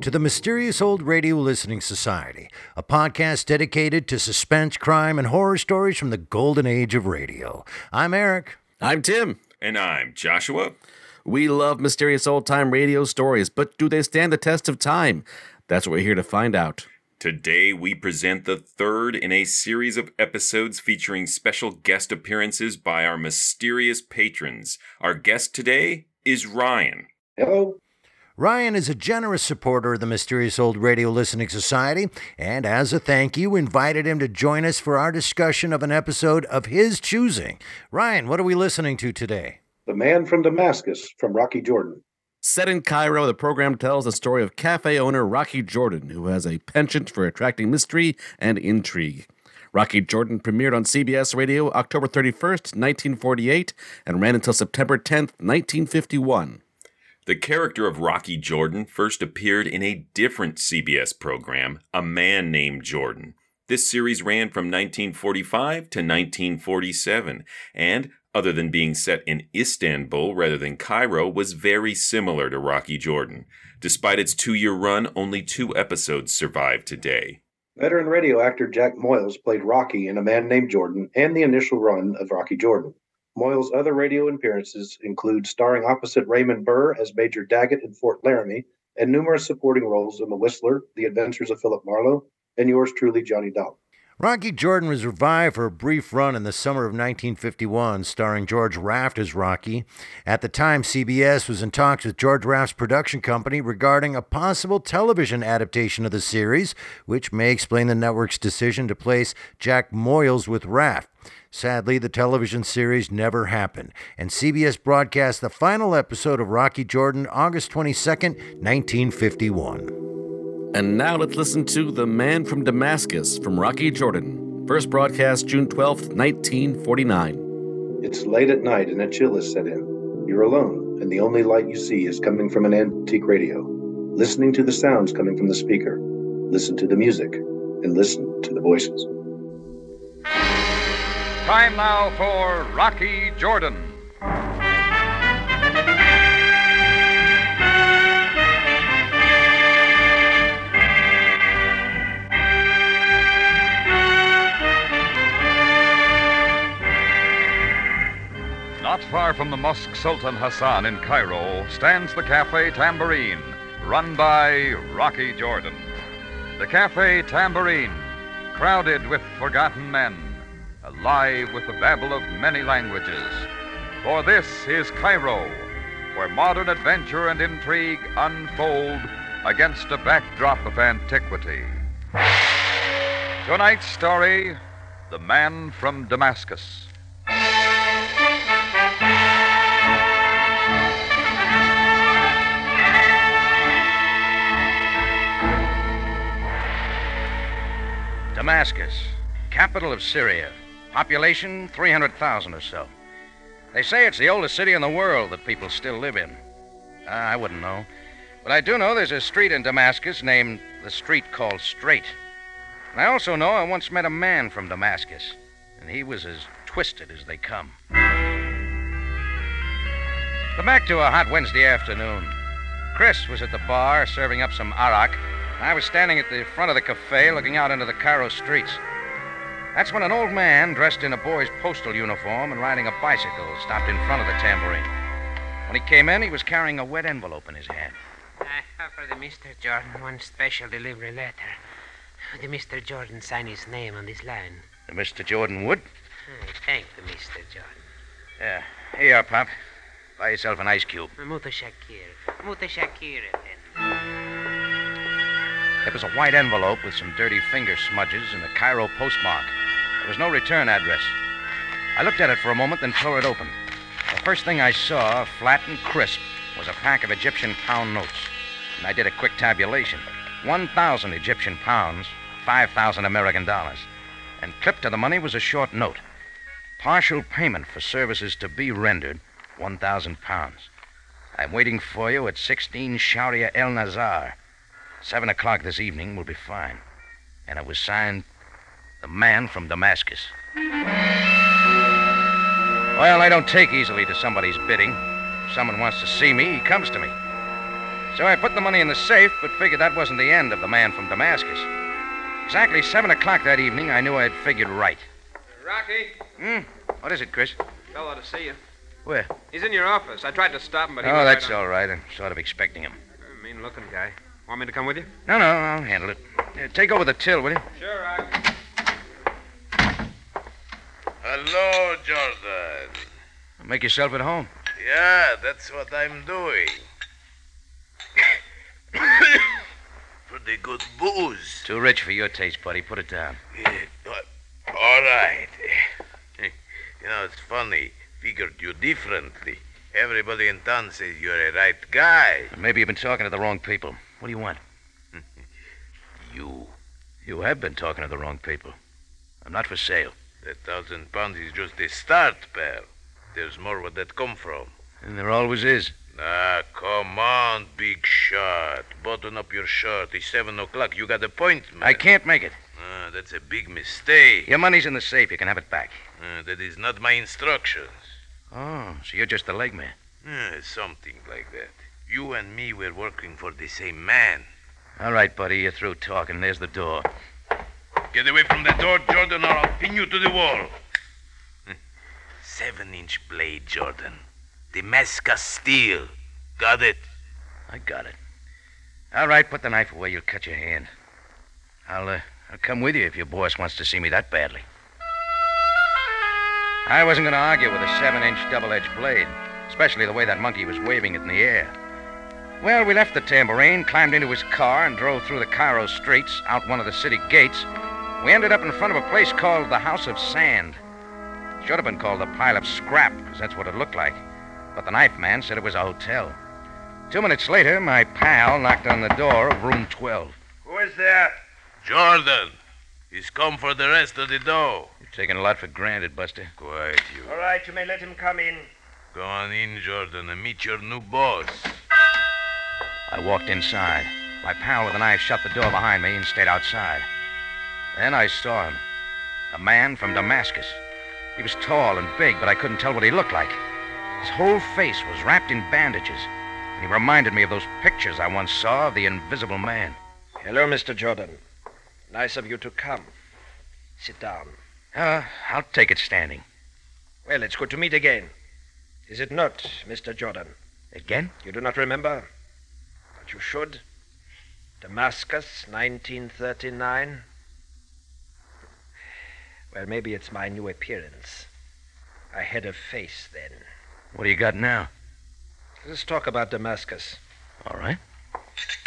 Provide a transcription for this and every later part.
to the Mysterious Old Radio Listening Society, a podcast dedicated to suspense, crime, and horror stories from the golden age of radio. I'm Eric. I'm Tim. And I'm Joshua. We love mysterious old time radio stories, but do they stand the test of time? That's what we're here to find out. Today we present the third in a series of episodes featuring special guest appearances by our mysterious patrons. Our guest today is Ryan. Hello. Ryan is a generous supporter of the Mysterious Old Radio Listening Society, and as a thank you, invited him to join us for our discussion of an episode of his choosing. Ryan, what are we listening to today? The Man from Damascus from Rocky Jordan. Set in Cairo, the program tells the story of cafe owner Rocky Jordan, who has a penchant for attracting mystery and intrigue. Rocky Jordan premiered on CBS Radio October 31st, 1948, and ran until September 10th, 1951. The character of Rocky Jordan first appeared in a different CBS program, A Man Named Jordan. This series ran from 1945 to 1947, and, other than being set in Istanbul rather than Cairo, was very similar to Rocky Jordan. Despite its two year run, only two episodes survive today. Veteran radio actor Jack Moyles played Rocky in A Man Named Jordan and the initial run of Rocky Jordan. Moyles' other radio appearances include starring opposite Raymond Burr as Major Daggett in Fort Laramie and numerous supporting roles in The Whistler, The Adventures of Philip Marlowe, and yours truly, Johnny Dollar. Rocky Jordan was revived for a brief run in the summer of 1951, starring George Raft as Rocky. At the time, CBS was in talks with George Raft's production company regarding a possible television adaptation of the series, which may explain the network's decision to place Jack Moyles with Raft. Sadly, the television series never happened, and CBS broadcast the final episode of Rocky Jordan August 22nd, 1951. And now let's listen to The Man from Damascus from Rocky Jordan. First broadcast June 12th, 1949. It's late at night and a chill has set in. You're alone, and the only light you see is coming from an antique radio. Listening to the sounds coming from the speaker, listen to the music, and listen to the voices. Time now for Rocky Jordan. Not far from the Mosque Sultan Hassan in Cairo stands the Cafe Tambourine, run by Rocky Jordan. The Cafe Tambourine, crowded with forgotten men, alive with the babble of many languages. For this is Cairo, where modern adventure and intrigue unfold against a backdrop of antiquity. Tonight's story The Man from Damascus. Damascus, capital of Syria. Population 300,000 or so. They say it's the oldest city in the world that people still live in. Uh, I wouldn't know. But I do know there's a street in Damascus named the street called Straight. And I also know I once met a man from Damascus, and he was as twisted as they come. But back to a hot Wednesday afternoon. Chris was at the bar serving up some arak, and I was standing at the front of the cafe looking out into the Cairo streets. That's when an old man dressed in a boy's postal uniform and riding a bicycle stopped in front of the tambourine. When he came in, he was carrying a wet envelope in his hand. I have for the Mr. Jordan one special delivery letter. The Mr. Jordan sign his name on this line. Uh, Mr. Jordan would? I thank the Mr. Jordan. Yeah. Here you are, Pop. Buy yourself an ice cube. Muta Shakir. Muta Shakir. It was a white envelope with some dirty finger smudges and a Cairo postmark. There was no return address. I looked at it for a moment, then tore it open. The first thing I saw, flat and crisp, was a pack of Egyptian pound notes. And I did a quick tabulation 1,000 Egyptian pounds 5,000 American dollars. And clipped to the money was a short note. Partial payment for services to be rendered, 1,000 pounds. I'm waiting for you at 16 Sharia El Nazar. Seven o'clock this evening will be fine. And it was signed The Man from Damascus. Well, I don't take easily to somebody's bidding. If someone wants to see me, he comes to me. So I put the money in the safe, but figured that wasn't the end of the man from Damascus. Exactly seven o'clock that evening, I knew I had figured right. Rocky, Hmm? What is it, Chris? fellow to see you. Where? He's in your office. I tried to stop him, but he Oh, that's right all right. I'm sort of expecting him. Mean looking guy. Want me to come with you? No, no, I'll handle it. Uh, take over the till, will you? Sure, Rocky. Hello, Jordan. Make yourself at home. Yeah, that's what I'm doing. Pretty good booze. Too rich for your taste, buddy. Put it down. Yeah, all right. You know, it's funny. Figured you differently. Everybody in town says you're a right guy. Maybe you've been talking to the wrong people. What do you want? You. You have been talking to the wrong people. I'm not for sale. That thousand pounds is just a start, pal. There's more where that come from. And there always is. Ah, come on, big shot. Button up your shirt. It's seven o'clock. You got appointment. I can't make it. Ah, that's a big mistake. Your money's in the safe. You can have it back. Ah, that is not my instructions. Oh, so you're just the leg man. Ah, something like that. You and me were working for the same man. All right, buddy. You're through talking. There's the door. Get away from the door, Jordan, or I'll pin you to the wall. Seven inch blade, Jordan. Damascus steel. Got it? I got it. All right, put the knife away. You'll cut your hand. I'll, uh, I'll come with you if your boss wants to see me that badly. I wasn't going to argue with a seven inch double edged blade, especially the way that monkey was waving it in the air. Well, we left the tambourine, climbed into his car, and drove through the Cairo streets, out one of the city gates. We ended up in front of a place called the House of Sand. Should have been called the Pile of Scrap, because that's what it looked like. But the knife man said it was a hotel. Two minutes later, my pal knocked on the door of room 12. Who is there? Jordan. He's come for the rest of the dough. You're taking a lot for granted, Buster. Quiet, you. All right, you may let him come in. Go on in, Jordan, and meet your new boss. I walked inside. My pal with the knife shut the door behind me and stayed outside. Then I saw him. A man from Damascus. He was tall and big, but I couldn't tell what he looked like. His whole face was wrapped in bandages. And he reminded me of those pictures I once saw of the invisible man. Hello, Mr. Jordan. Nice of you to come. Sit down. Uh, I'll take it standing. Well, it's good to meet again. Is it not, Mr. Jordan? Again? You do not remember? You should. Damascus, 1939. Well, maybe it's my new appearance. I had a face then. What do you got now? Let's talk about Damascus. All right.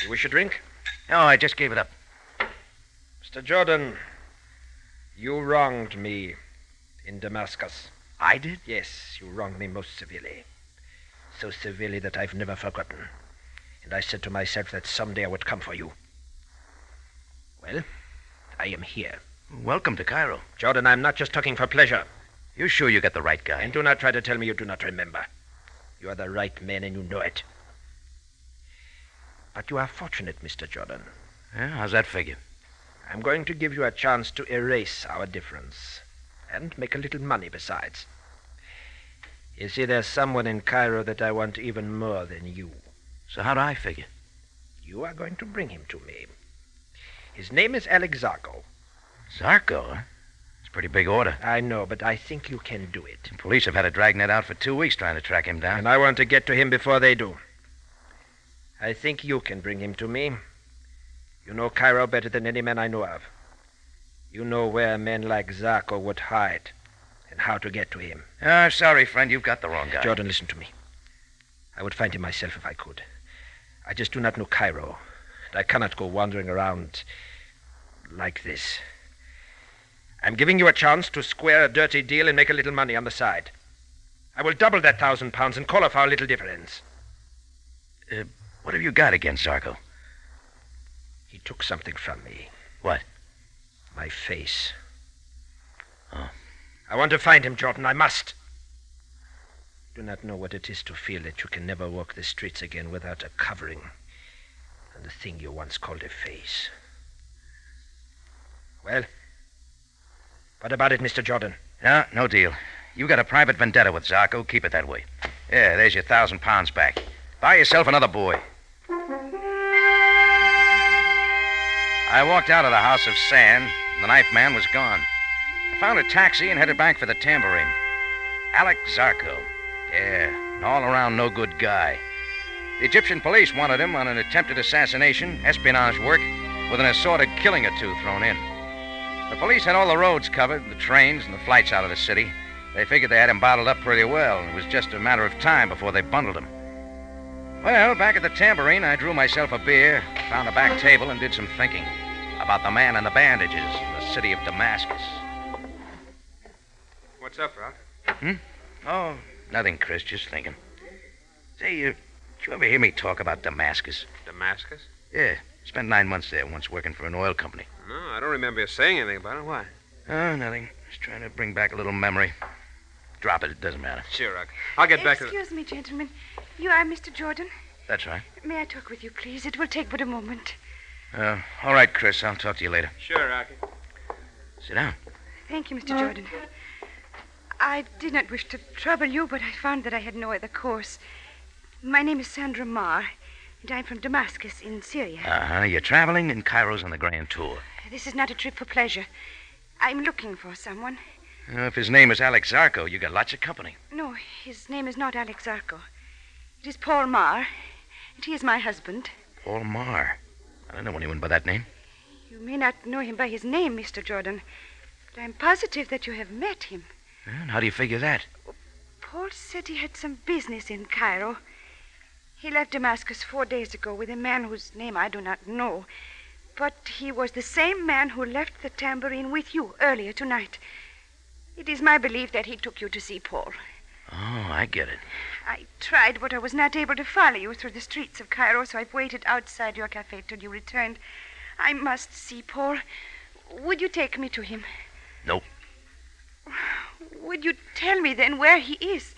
You wish a drink? No, I just gave it up. Mr. Jordan, you wronged me in Damascus. I did? Yes, you wronged me most severely. So severely that I've never forgotten. And I said to myself that someday I would come for you. Well, I am here. Welcome to Cairo. Jordan, I'm not just talking for pleasure. You're sure you got the right guy? And do not try to tell me you do not remember. You are the right man and you know it. But you are fortunate, Mr. Jordan. Yeah, how's that figure? I'm going to give you a chance to erase our difference and make a little money besides. You see, there's someone in Cairo that I want even more than you. So how do I figure? You are going to bring him to me. His name is Alex Zarko. Zarko, huh? It's a pretty big order. I know, but I think you can do it. The police have had a dragnet out for two weeks trying to track him down. And I want to get to him before they do. I think you can bring him to me. You know Cairo better than any man I know of. You know where men like Zarko would hide and how to get to him. Ah, sorry, friend, you've got the wrong guy. Jordan, listen to me. I would find him myself if I could. I just do not know Cairo. And I cannot go wandering around like this. I'm giving you a chance to square a dirty deal and make a little money on the side. I will double that thousand pounds and call off our little difference. Uh, what have you got against Zarko? He took something from me. What? My face. Oh. I want to find him, Jordan. I must. Do not know what it is to feel that you can never walk the streets again without a covering and the thing you once called a face. Well, what about it, Mr. Jordan? No, no deal. You got a private vendetta with Zarko. Keep it that way. Yeah, there's your thousand pounds back. Buy yourself another boy. I walked out of the house of sand, and the knife man was gone. I found a taxi and headed back for the tambourine. Alex Zarko. Yeah, an all around no good guy. The Egyptian police wanted him on an attempted assassination, espionage work, with an assorted killing or two thrown in. The police had all the roads covered, the trains and the flights out of the city. They figured they had him bottled up pretty well. and It was just a matter of time before they bundled him. Well, back at the tambourine, I drew myself a beer, found a back table, and did some thinking about the man in the bandages in the city of Damascus. What's up, Rock? Hmm? Oh, nothing, Chris. Just thinking. Say, you, did you ever hear me talk about Damascus? Damascus? Yeah. Spent nine months there once working for an oil company. No, I don't remember you saying anything about it. Why? Oh, nothing. Just trying to bring back a little memory. Drop it. It doesn't matter. Sure, Rock. I'll get back to the... Excuse me, gentlemen. You are Mr. Jordan? That's right. May I talk with you, please? It will take but a moment. Uh, all right, Chris. I'll talk to you later. Sure, Rocky. Sit down. Thank you, Mr. Jordan. I did not wish to trouble you, but I found that I had no other course. My name is Sandra Marr, and I'm from Damascus in Syria. Uh huh. You're traveling, and Cairo's on the grand tour. This is not a trip for pleasure. I'm looking for someone. Uh, if his name is Alex Zarko, you got lots of company. No, his name is not Alex Zarko. It is Paul Marr, and he is my husband. Paul Marr. I don't know anyone by that name. You may not know him by his name, Mr. Jordan, but I'm positive that you have met him. And how do you figure that? Paul said he had some business in Cairo. He left Damascus four days ago with a man whose name I do not know. But he was the same man who left the tambourine with you earlier tonight. It is my belief that he took you to see Paul. Oh, I get it. I tried, but I was not able to follow you through the streets of Cairo, so I've waited outside your cafe till you returned. I must see Paul. Would you take me to him? No. Would you tell me then where he is?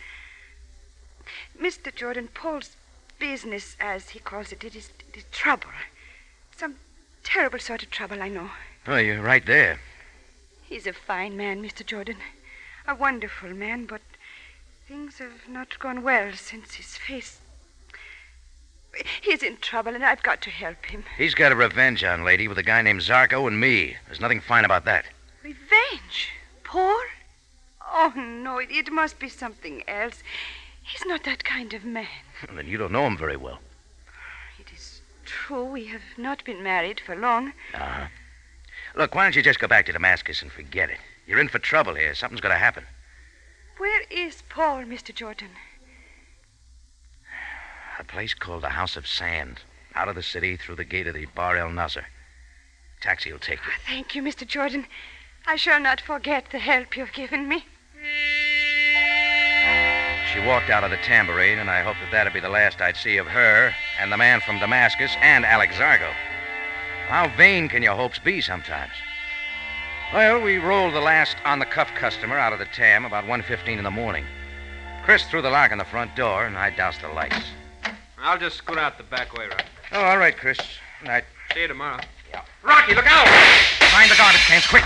Mr. Jordan, Paul's business, as he calls it, it is, it is trouble. Some terrible sort of trouble, I know. Oh, you're right there. He's a fine man, Mr. Jordan. A wonderful man, but things have not gone well since his face. He's in trouble, and I've got to help him. He's got a revenge on lady with a guy named Zarko and me. There's nothing fine about that. Revenge? Paul? Oh, no, it, it must be something else. He's not that kind of man. Then you don't know him very well. It is true we have not been married for long. Uh-huh. Look, why don't you just go back to Damascus and forget it? You're in for trouble here. Something's going to happen. Where is Paul, Mr. Jordan? A place called the House of Sand. Out of the city through the gate of the Bab El Nasser. Taxi will take you. Thank you, Mr. Jordan. I shall not forget the help you've given me. She walked out of the tambourine, and I hoped that that'd be the last I'd see of her and the man from Damascus and Alex Zarko. How vain can your hopes be sometimes? Well, we rolled the last on-the-cuff customer out of the tam about 1.15 in the morning. Chris threw the lock on the front door, and I doused the lights. I'll just scoot out the back way, Rocky. Oh, all right, Chris. Night. See you tomorrow. Yeah. Rocky, look out! Find the garbage cans, quick!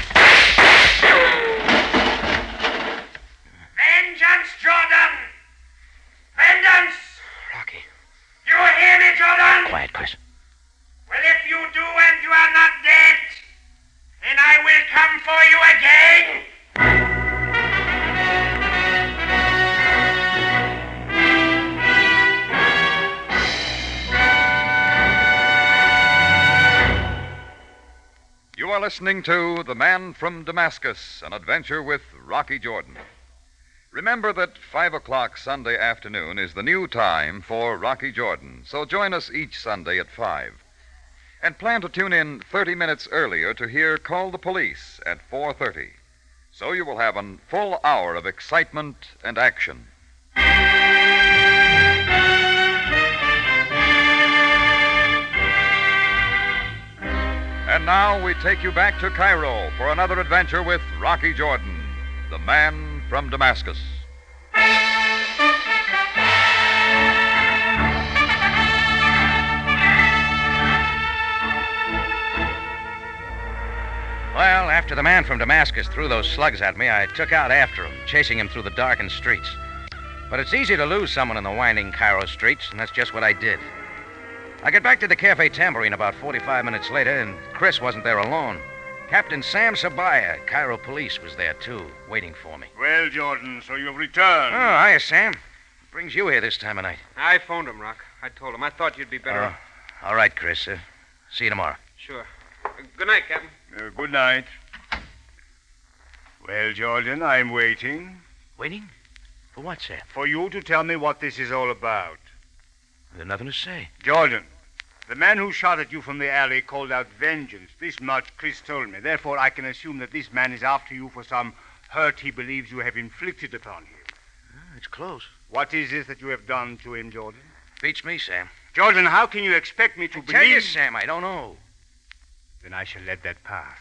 Listening to The Man from Damascus, an adventure with Rocky Jordan. Remember that 5 o'clock Sunday afternoon is the new time for Rocky Jordan, so join us each Sunday at 5. And plan to tune in 30 minutes earlier to hear Call the Police at 4.30. So you will have a full hour of excitement and action. And now we take you back to Cairo for another adventure with Rocky Jordan, the man from Damascus. Well, after the man from Damascus threw those slugs at me, I took out after him, chasing him through the darkened streets. But it's easy to lose someone in the winding Cairo streets, and that's just what I did. I got back to the Cafe Tambourine about 45 minutes later, and Chris wasn't there alone. Captain Sam Sabaya, Cairo police, was there too, waiting for me. Well, Jordan, so you've returned. Oh, hiya, Sam. What brings you here this time of night? I phoned him, Rock. I told him. I thought you'd be better. off. Oh, all right, Chris. Uh, see you tomorrow. Sure. Uh, good night, Captain. Uh, good night. Well, Jordan, I'm waiting. Waiting? For what, sir? For you to tell me what this is all about. There's nothing to say. Jordan, the man who shot at you from the alley called out vengeance. This much Chris told me. Therefore, I can assume that this man is after you for some hurt he believes you have inflicted upon him. Ah, it's close. What is this that you have done to him, Jordan? Beats me, Sam. Jordan, how can you expect me to I believe... tell you, Sam, I don't know. Then I shall let that pass.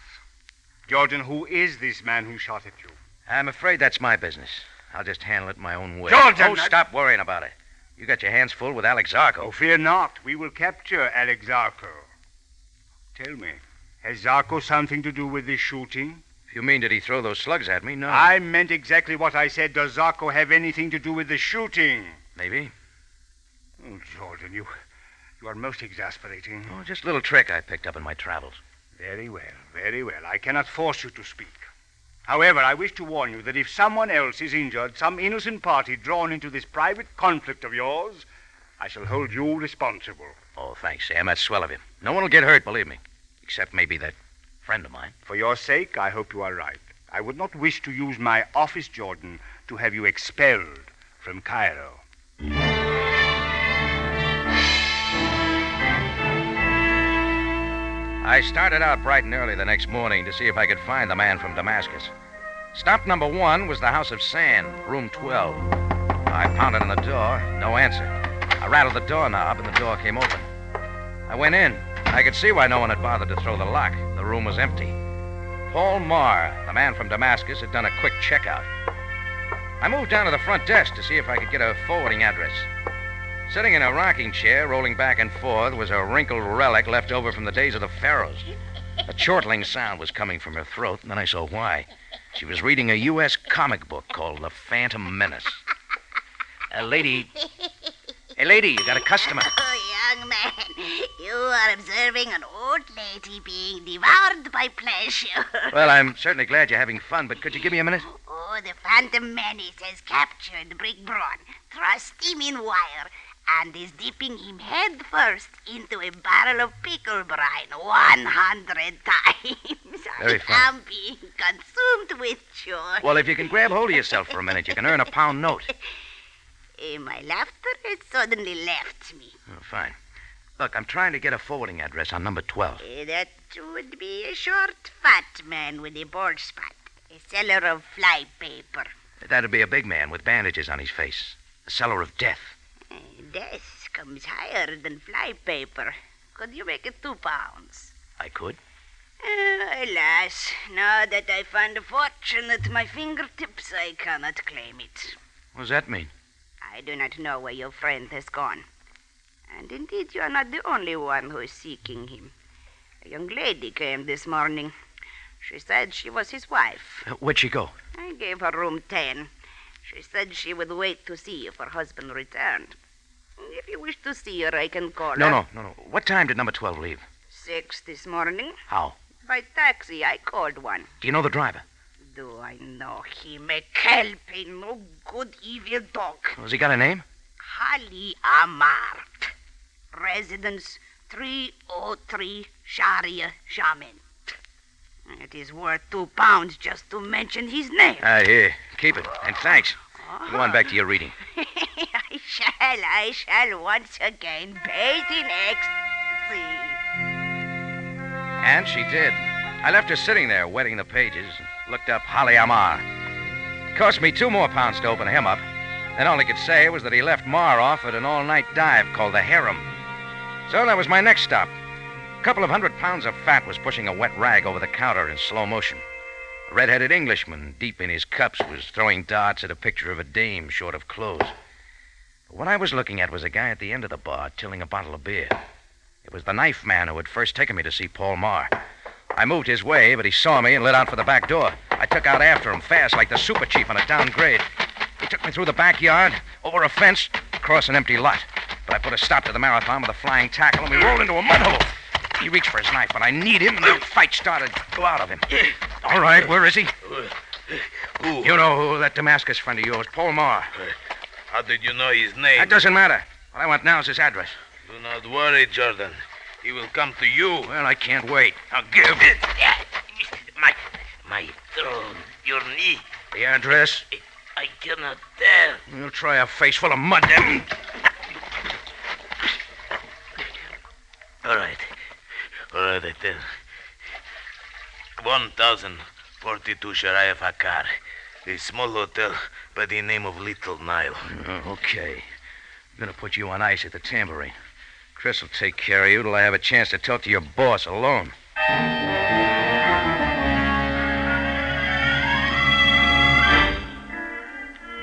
Jordan, who is this man who shot at you? I'm afraid that's my business. I'll just handle it my own way. Jordan, Oh, I- stop worrying about it. You got your hands full with Alex Zarko. Oh, fear not. We will capture Alex Zarko. Tell me, has Zarko something to do with this shooting? If you mean did he throw those slugs at me? No. I meant exactly what I said. Does Zarko have anything to do with the shooting? Maybe. Oh, Jordan, you, you are most exasperating. Oh, just a little trick I picked up in my travels. Very well, very well. I cannot force you to speak. However, I wish to warn you that if someone else is injured, some innocent party drawn into this private conflict of yours, I shall hold you responsible. Oh, thanks, Sam. That's swell of you. No one will get hurt, believe me. Except maybe that friend of mine. For your sake, I hope you are right. I would not wish to use my office, Jordan, to have you expelled from Cairo. I started out bright and early the next morning to see if I could find the man from Damascus. Stop number one was the House of Sand, room 12. I pounded on the door, no answer. I rattled the doorknob, and the door came open. I went in. I could see why no one had bothered to throw the lock. The room was empty. Paul Marr, the man from Damascus, had done a quick checkout. I moved down to the front desk to see if I could get a forwarding address. Sitting in a rocking chair, rolling back and forth, was a wrinkled relic left over from the days of the pharaohs. A chortling sound was coming from her throat, and then I saw why. She was reading a U.S. comic book called The Phantom Menace. A lady. Hey, lady, you got a customer. Oh, young man, you are observing an old lady being devoured by pleasure. Well, I'm certainly glad you're having fun, but could you give me a minute? Oh, the Phantom Menace has captured Brick Braun, thrust him in wire, and is dipping him head first into a barrel of pickle brine 100 times. Very fine. I am being consumed with joy. Well, if you can grab hold of yourself for a minute, you can earn a pound note. Eh, my laughter has suddenly left me. Oh, fine. Look, I'm trying to get a forwarding address on number 12. Eh, That would be a short, fat man with a bald spot. A seller of fly paper. That'd be a big man with bandages on his face. A seller of death. This comes higher than fly paper. Could you make it two pounds? I could. Eh, alas, now that I find a fortune at my fingertips, I cannot claim it. What does that mean? I do not know where your friend has gone. And indeed, you are not the only one who is seeking him. A young lady came this morning. She said she was his wife. Uh, Where'd she go? I gave her room 10. She said she would wait to see if her husband returned. If you wish to see her, I can call No, her. no, no, no. What time did number 12 leave? Six this morning. How? By taxi, I called one. Do you know the driver? Do I know him? A kelp, a no good evil dog. Has he got a name? Hali Amart. Residence 303 Sharia Shaman. It is worth two pounds just to mention his name. Ah, here. Keep it. And thanks. Go on back to your reading. I shall, once again bathe in ecstasy. And she did. I left her sitting there, wetting the pages, looked up Holly Amar. It cost me two more pounds to open him up. Then all I could say was that he left Marr off at an all night dive called the Harem. So that was my next stop. A couple of hundred pounds of fat was pushing a wet rag over the counter in slow motion. A red-headed Englishman, deep in his cups, was throwing darts at a picture of a dame short of clothes. What I was looking at was a guy at the end of the bar tilling a bottle of beer. It was the knife man who had first taken me to see Paul Marr. I moved his way, but he saw me and lit out for the back door. I took out after him fast, like the super chief on a downgrade. He took me through the backyard, over a fence, across an empty lot. But I put a stop to the marathon with a flying tackle, and we rolled into a mud hole. He reached for his knife, but I need him, and the fight started to go out of him. All right, where is he? Who? You know who, that Damascus friend of yours, Paul Marr. How did you know his name? That doesn't matter. What I want now is his address. Do not worry, Jordan. He will come to you. Well, I can't wait. Now give uh, it. Uh, my, my throne, your knee. The address? I cannot tell. You'll try a face full of mud, then. All right. All right, I tell. 1042 Shariah Fakar. A small hotel by the name of Little Nile. Oh, okay. I'm going to put you on ice at the tambourine. Chris will take care of you till I have a chance to talk to your boss alone.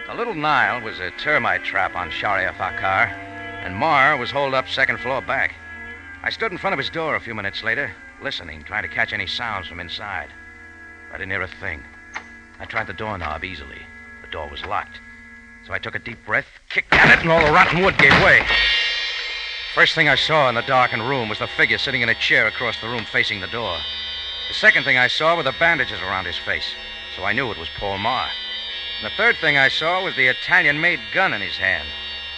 The Little Nile was a termite trap on Sharia Fakar, and Marr was holed up second floor back. I stood in front of his door a few minutes later, listening, trying to catch any sounds from inside. I didn't hear a thing. I tried the doorknob easily. The door was locked. So I took a deep breath, kicked at it, and all the rotten wood gave way. First thing I saw in the darkened room was the figure sitting in a chair across the room facing the door. The second thing I saw were the bandages around his face, so I knew it was Paul Marr. And the third thing I saw was the Italian made gun in his hand,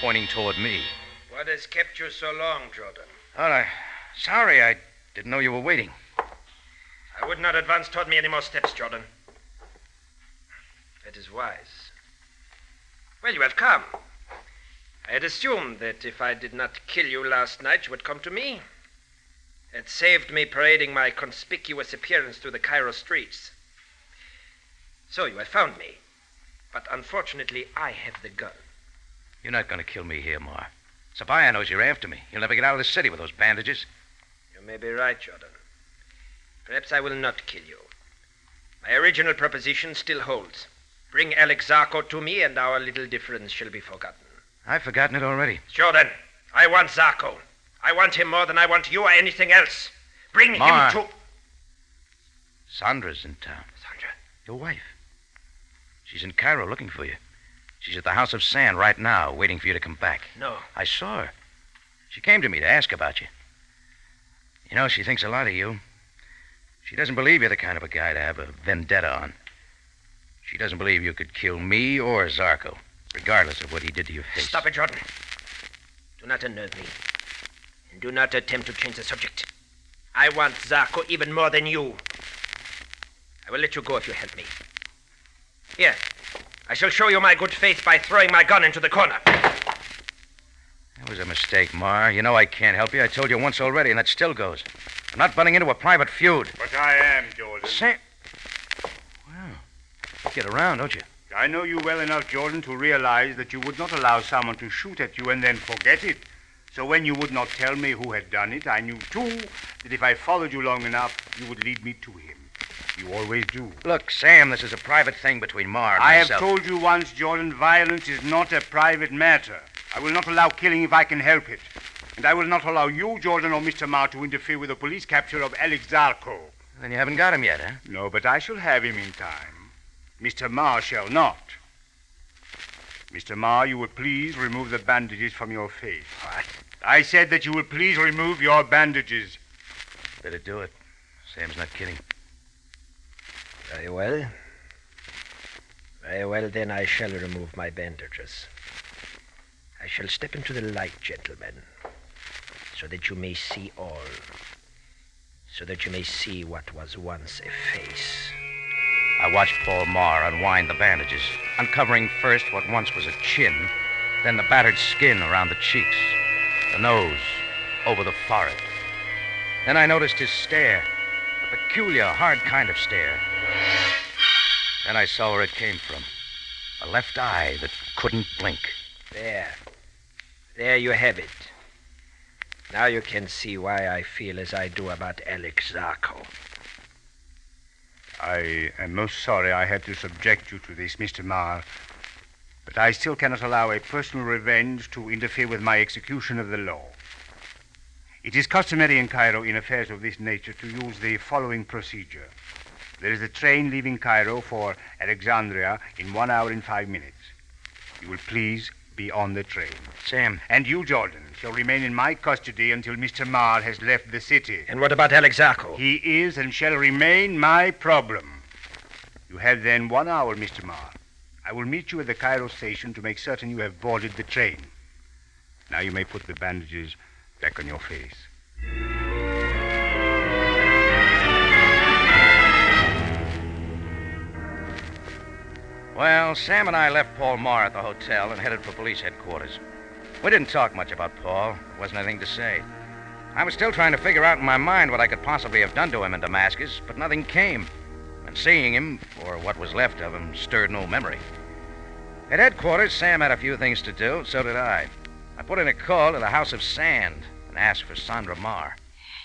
pointing toward me. What has kept you so long, Jordan? Oh, I, sorry, I didn't know you were waiting. I would not advance toward me any more steps, Jordan. Is wise. Well, you have come. I had assumed that if I did not kill you last night, you would come to me. It saved me parading my conspicuous appearance through the Cairo streets. So you have found me. But unfortunately, I have the gun. You're not going to kill me here, Marr. Sabaya knows you're after me. You'll never get out of the city with those bandages. You may be right, Jordan. Perhaps I will not kill you. My original proposition still holds. Bring Alex Zarko to me, and our little difference shall be forgotten. I've forgotten it already. Sure, then. I want Zarko. I want him more than I want you or anything else. Bring him to. Sandra's in town. Sandra? Your wife. She's in Cairo looking for you. She's at the House of Sand right now, waiting for you to come back. No. I saw her. She came to me to ask about you. You know, she thinks a lot of you. She doesn't believe you're the kind of a guy to have a vendetta on. She doesn't believe you could kill me or Zarko, regardless of what he did to your face. Stop it, Jordan. Do not unnerve me. And do not attempt to change the subject. I want Zarko even more than you. I will let you go if you help me. Here. I shall show you my good faith by throwing my gun into the corner. That was a mistake, Marr. You know I can't help you. I told you once already, and that still goes. I'm not butting into a private feud. But I am, Jordan. Sam. Get around, don't you? I know you well enough, Jordan, to realize that you would not allow someone to shoot at you and then forget it. So when you would not tell me who had done it, I knew, too, that if I followed you long enough, you would lead me to him. You always do. Look, Sam, this is a private thing between Marr and myself I have told you once, Jordan, violence is not a private matter. I will not allow killing if I can help it. And I will not allow you, Jordan, or Mr. Marr to interfere with the police capture of Alex Zarko. Then you haven't got him yet, eh? No, but I shall have him in time. Mr. Marr shall not. Mr. Marr, you will please remove the bandages from your face. I said that you will please remove your bandages. Better do it. Sam's not kidding. Very well. Very well, then I shall remove my bandages. I shall step into the light, gentlemen, so that you may see all. So that you may see what was once a face. I watched Paul Marr unwind the bandages, uncovering first what once was a chin, then the battered skin around the cheeks, the nose, over the forehead. Then I noticed his stare, a peculiar, hard kind of stare. Then I saw where it came from a left eye that couldn't blink. There. There you have it. Now you can see why I feel as I do about Alex Zarko. I am most sorry I had to subject you to this, Mr. Marr. But I still cannot allow a personal revenge to interfere with my execution of the law. It is customary in Cairo in affairs of this nature to use the following procedure. There is a train leaving Cairo for Alexandria in one hour and five minutes. You will please be on the train. Sam. And you, Jordan, shall remain in my custody until Mr. Marr has left the city. And what about Alex Zarko? He is and shall remain my problem. You have then one hour, Mr. Marr. I will meet you at the Cairo station to make certain you have boarded the train. Now you may put the bandages back on your face. Well, Sam and I left Paul Marr at the hotel and headed for police headquarters. We didn't talk much about Paul. There wasn't anything to say. I was still trying to figure out in my mind what I could possibly have done to him in Damascus, but nothing came. And seeing him, or what was left of him, stirred no memory. At headquarters, Sam had a few things to do, so did I. I put in a call to the House of Sand and asked for Sandra Marr.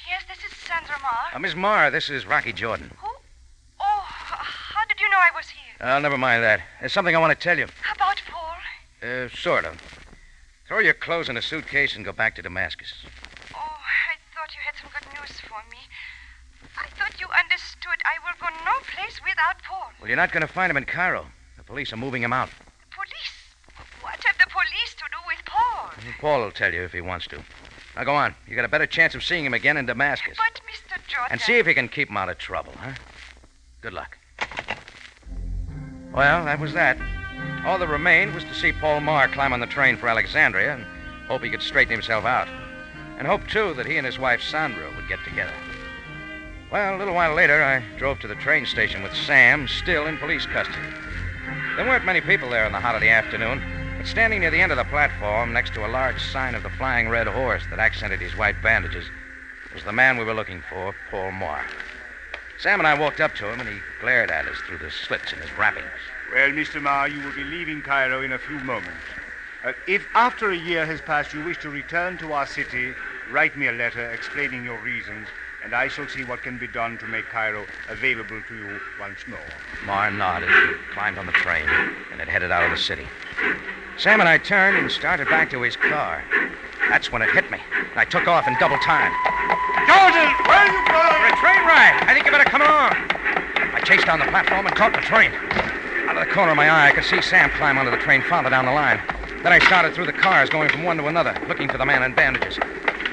Yes, this is Sandra Marr. Uh, Miss Marr, this is Rocky Jordan. Who? Oh, how did you know I was here? Oh, never mind that. There's something I want to tell you. About Paul? Uh, sort of. Throw your clothes in a suitcase and go back to Damascus. Oh, I thought you had some good news for me. I thought you understood I will go no place without Paul. Well, you're not going to find him in Cairo. The police are moving him out. The police? What have the police to do with Paul? Paul will tell you if he wants to. Now go on. You got a better chance of seeing him again in Damascus. But, Mr. Jordan. And see if you can keep him out of trouble, huh? Good luck. Well, that was that. All that remained was to see Paul Marr climb on the train for Alexandria and hope he could straighten himself out. And hope, too, that he and his wife Sandra would get together. Well, a little while later, I drove to the train station with Sam, still in police custody. There weren't many people there in the hot of the afternoon, but standing near the end of the platform, next to a large sign of the Flying Red Horse that accented his white bandages, was the man we were looking for, Paul Marr. Sam and I walked up to him, and he glared at us through the slits in his wrappings. Well, Mr. Marr, you will be leaving Cairo in a few moments. Uh, if after a year has passed you wish to return to our city, write me a letter explaining your reasons, and I shall see what can be done to make Cairo available to you once more. Marr nodded, climbed on the train, and it headed out of the city. Sam and I turned and started back to his car. That's when it hit me, and I took off in double time. Jordan, where are you going? For a train ride. I think you better come along. I chased down the platform and caught the train. Out of the corner of my eye, I could see Sam climb onto the train farther down the line. Then I started through the cars, going from one to another, looking for the man in bandages.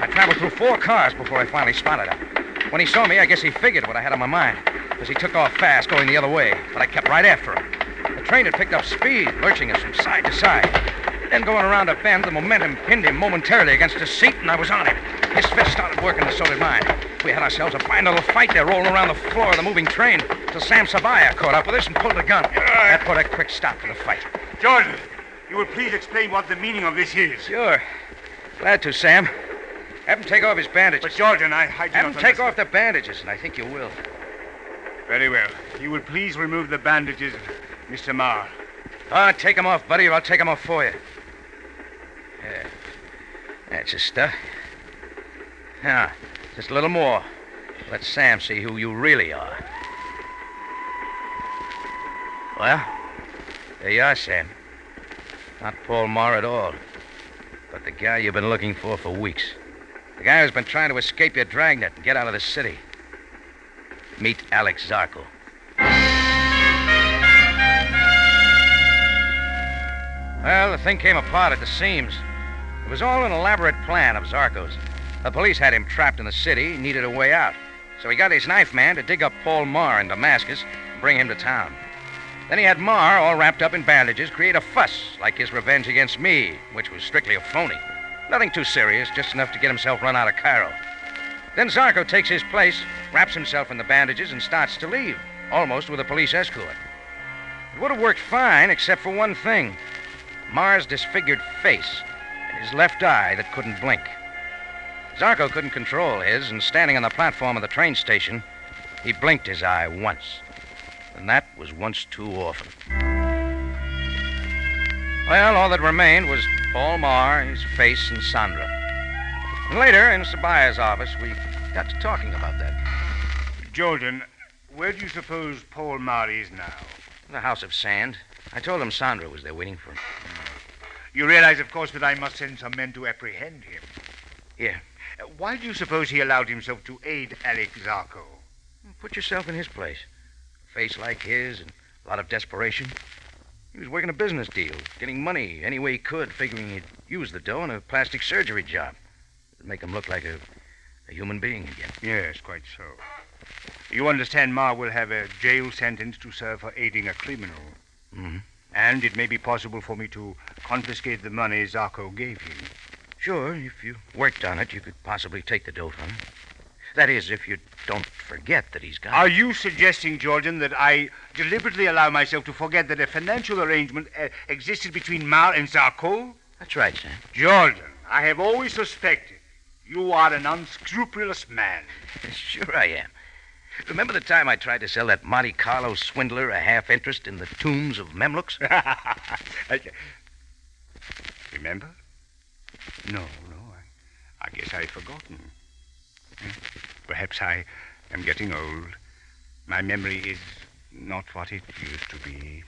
I traveled through four cars before I finally spotted him. When he saw me, I guess he figured what I had on my mind, because he took off fast, going the other way, but I kept right after him. The train had picked up speed, lurching us from side to side. Then, going around a bend, the momentum pinned him momentarily against a seat, and I was on him. His fist started working, and so did mine. We had ourselves a fine little fight there, rolling around the floor of the moving train, till Sam Sabaya caught up with us and pulled a gun. That put a quick stop to the fight. Jordan, you will please explain what the meaning of this is. Sure. Glad to, Sam. Have him take off his bandages. But, Jordan, I, I Have him not take off the bandages, and I think you will. Very well. You will please remove the bandages, Mr. Marr. Ah, take them off, buddy, or I'll take them off for you. That's the stuff. Now, just a little more. Let Sam see who you really are. Well, there you are, Sam. Not Paul Marr at all, but the guy you've been looking for for weeks. The guy who's been trying to escape your dragnet and get out of the city. Meet Alex Zarko. Well, the thing came apart at the seams. It was all an elaborate plan of Zarko's. The police had him trapped in the city, needed a way out. So he got his knife man to dig up Paul Marr in Damascus and bring him to town. Then he had Marr, all wrapped up in bandages, create a fuss like his revenge against me, which was strictly a phony. Nothing too serious, just enough to get himself run out of Cairo. Then Zarko takes his place, wraps himself in the bandages, and starts to leave, almost with a police escort. It would have worked fine, except for one thing Marr's disfigured face his left eye that couldn't blink. Zarko couldn't control his, and standing on the platform of the train station, he blinked his eye once. And that was once too often. Well, all that remained was Paul Marr, his face, and Sandra. And later, in Sabaya's office, we got to talking about that. Jordan, where do you suppose Paul Murray is now? The House of Sand. I told him Sandra was there waiting for him. You realize, of course, that I must send some men to apprehend him. Yeah. Uh, why do you suppose he allowed himself to aid Alex Zarko? Put yourself in his place. A face like his and a lot of desperation. He was working a business deal, getting money any way he could, figuring he'd use the dough in a plastic surgery job. It'd make him look like a, a human being again. Yes, quite so. You understand Marr will have a jail sentence to serve for aiding a criminal. Mm-hmm. And it may be possible for me to confiscate the money Zarko gave him. Sure, if you worked on it, you could possibly take the dough from him. That is, if you don't forget that he's got Are it. you suggesting, Jordan, that I deliberately allow myself to forget that a financial arrangement uh, existed between Marr and Zarko? That's right, Sam. Jordan, I have always suspected you are an unscrupulous man. Sure I am. Remember the time I tried to sell that Monte Carlo swindler a half interest in the tombs of Mamelukes? Remember? No, no. I, I guess I've forgotten. Perhaps I am getting old. My memory is not what it used to be.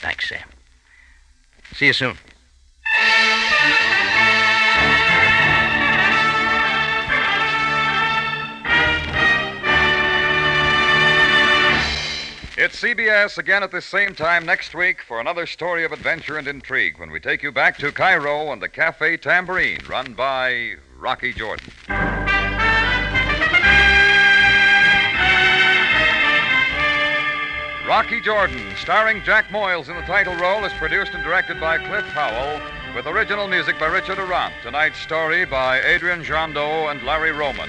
Thanks, Sam. See you soon. It's CBS again at the same time next week for another story of adventure and intrigue when we take you back to Cairo and the Cafe Tambourine, run by Rocky Jordan. Rocky Jordan, starring Jack Moyles in the title role, is produced and directed by Cliff Howell, with original music by Richard Aurandt. Tonight's story by Adrian Gendot and Larry Roman.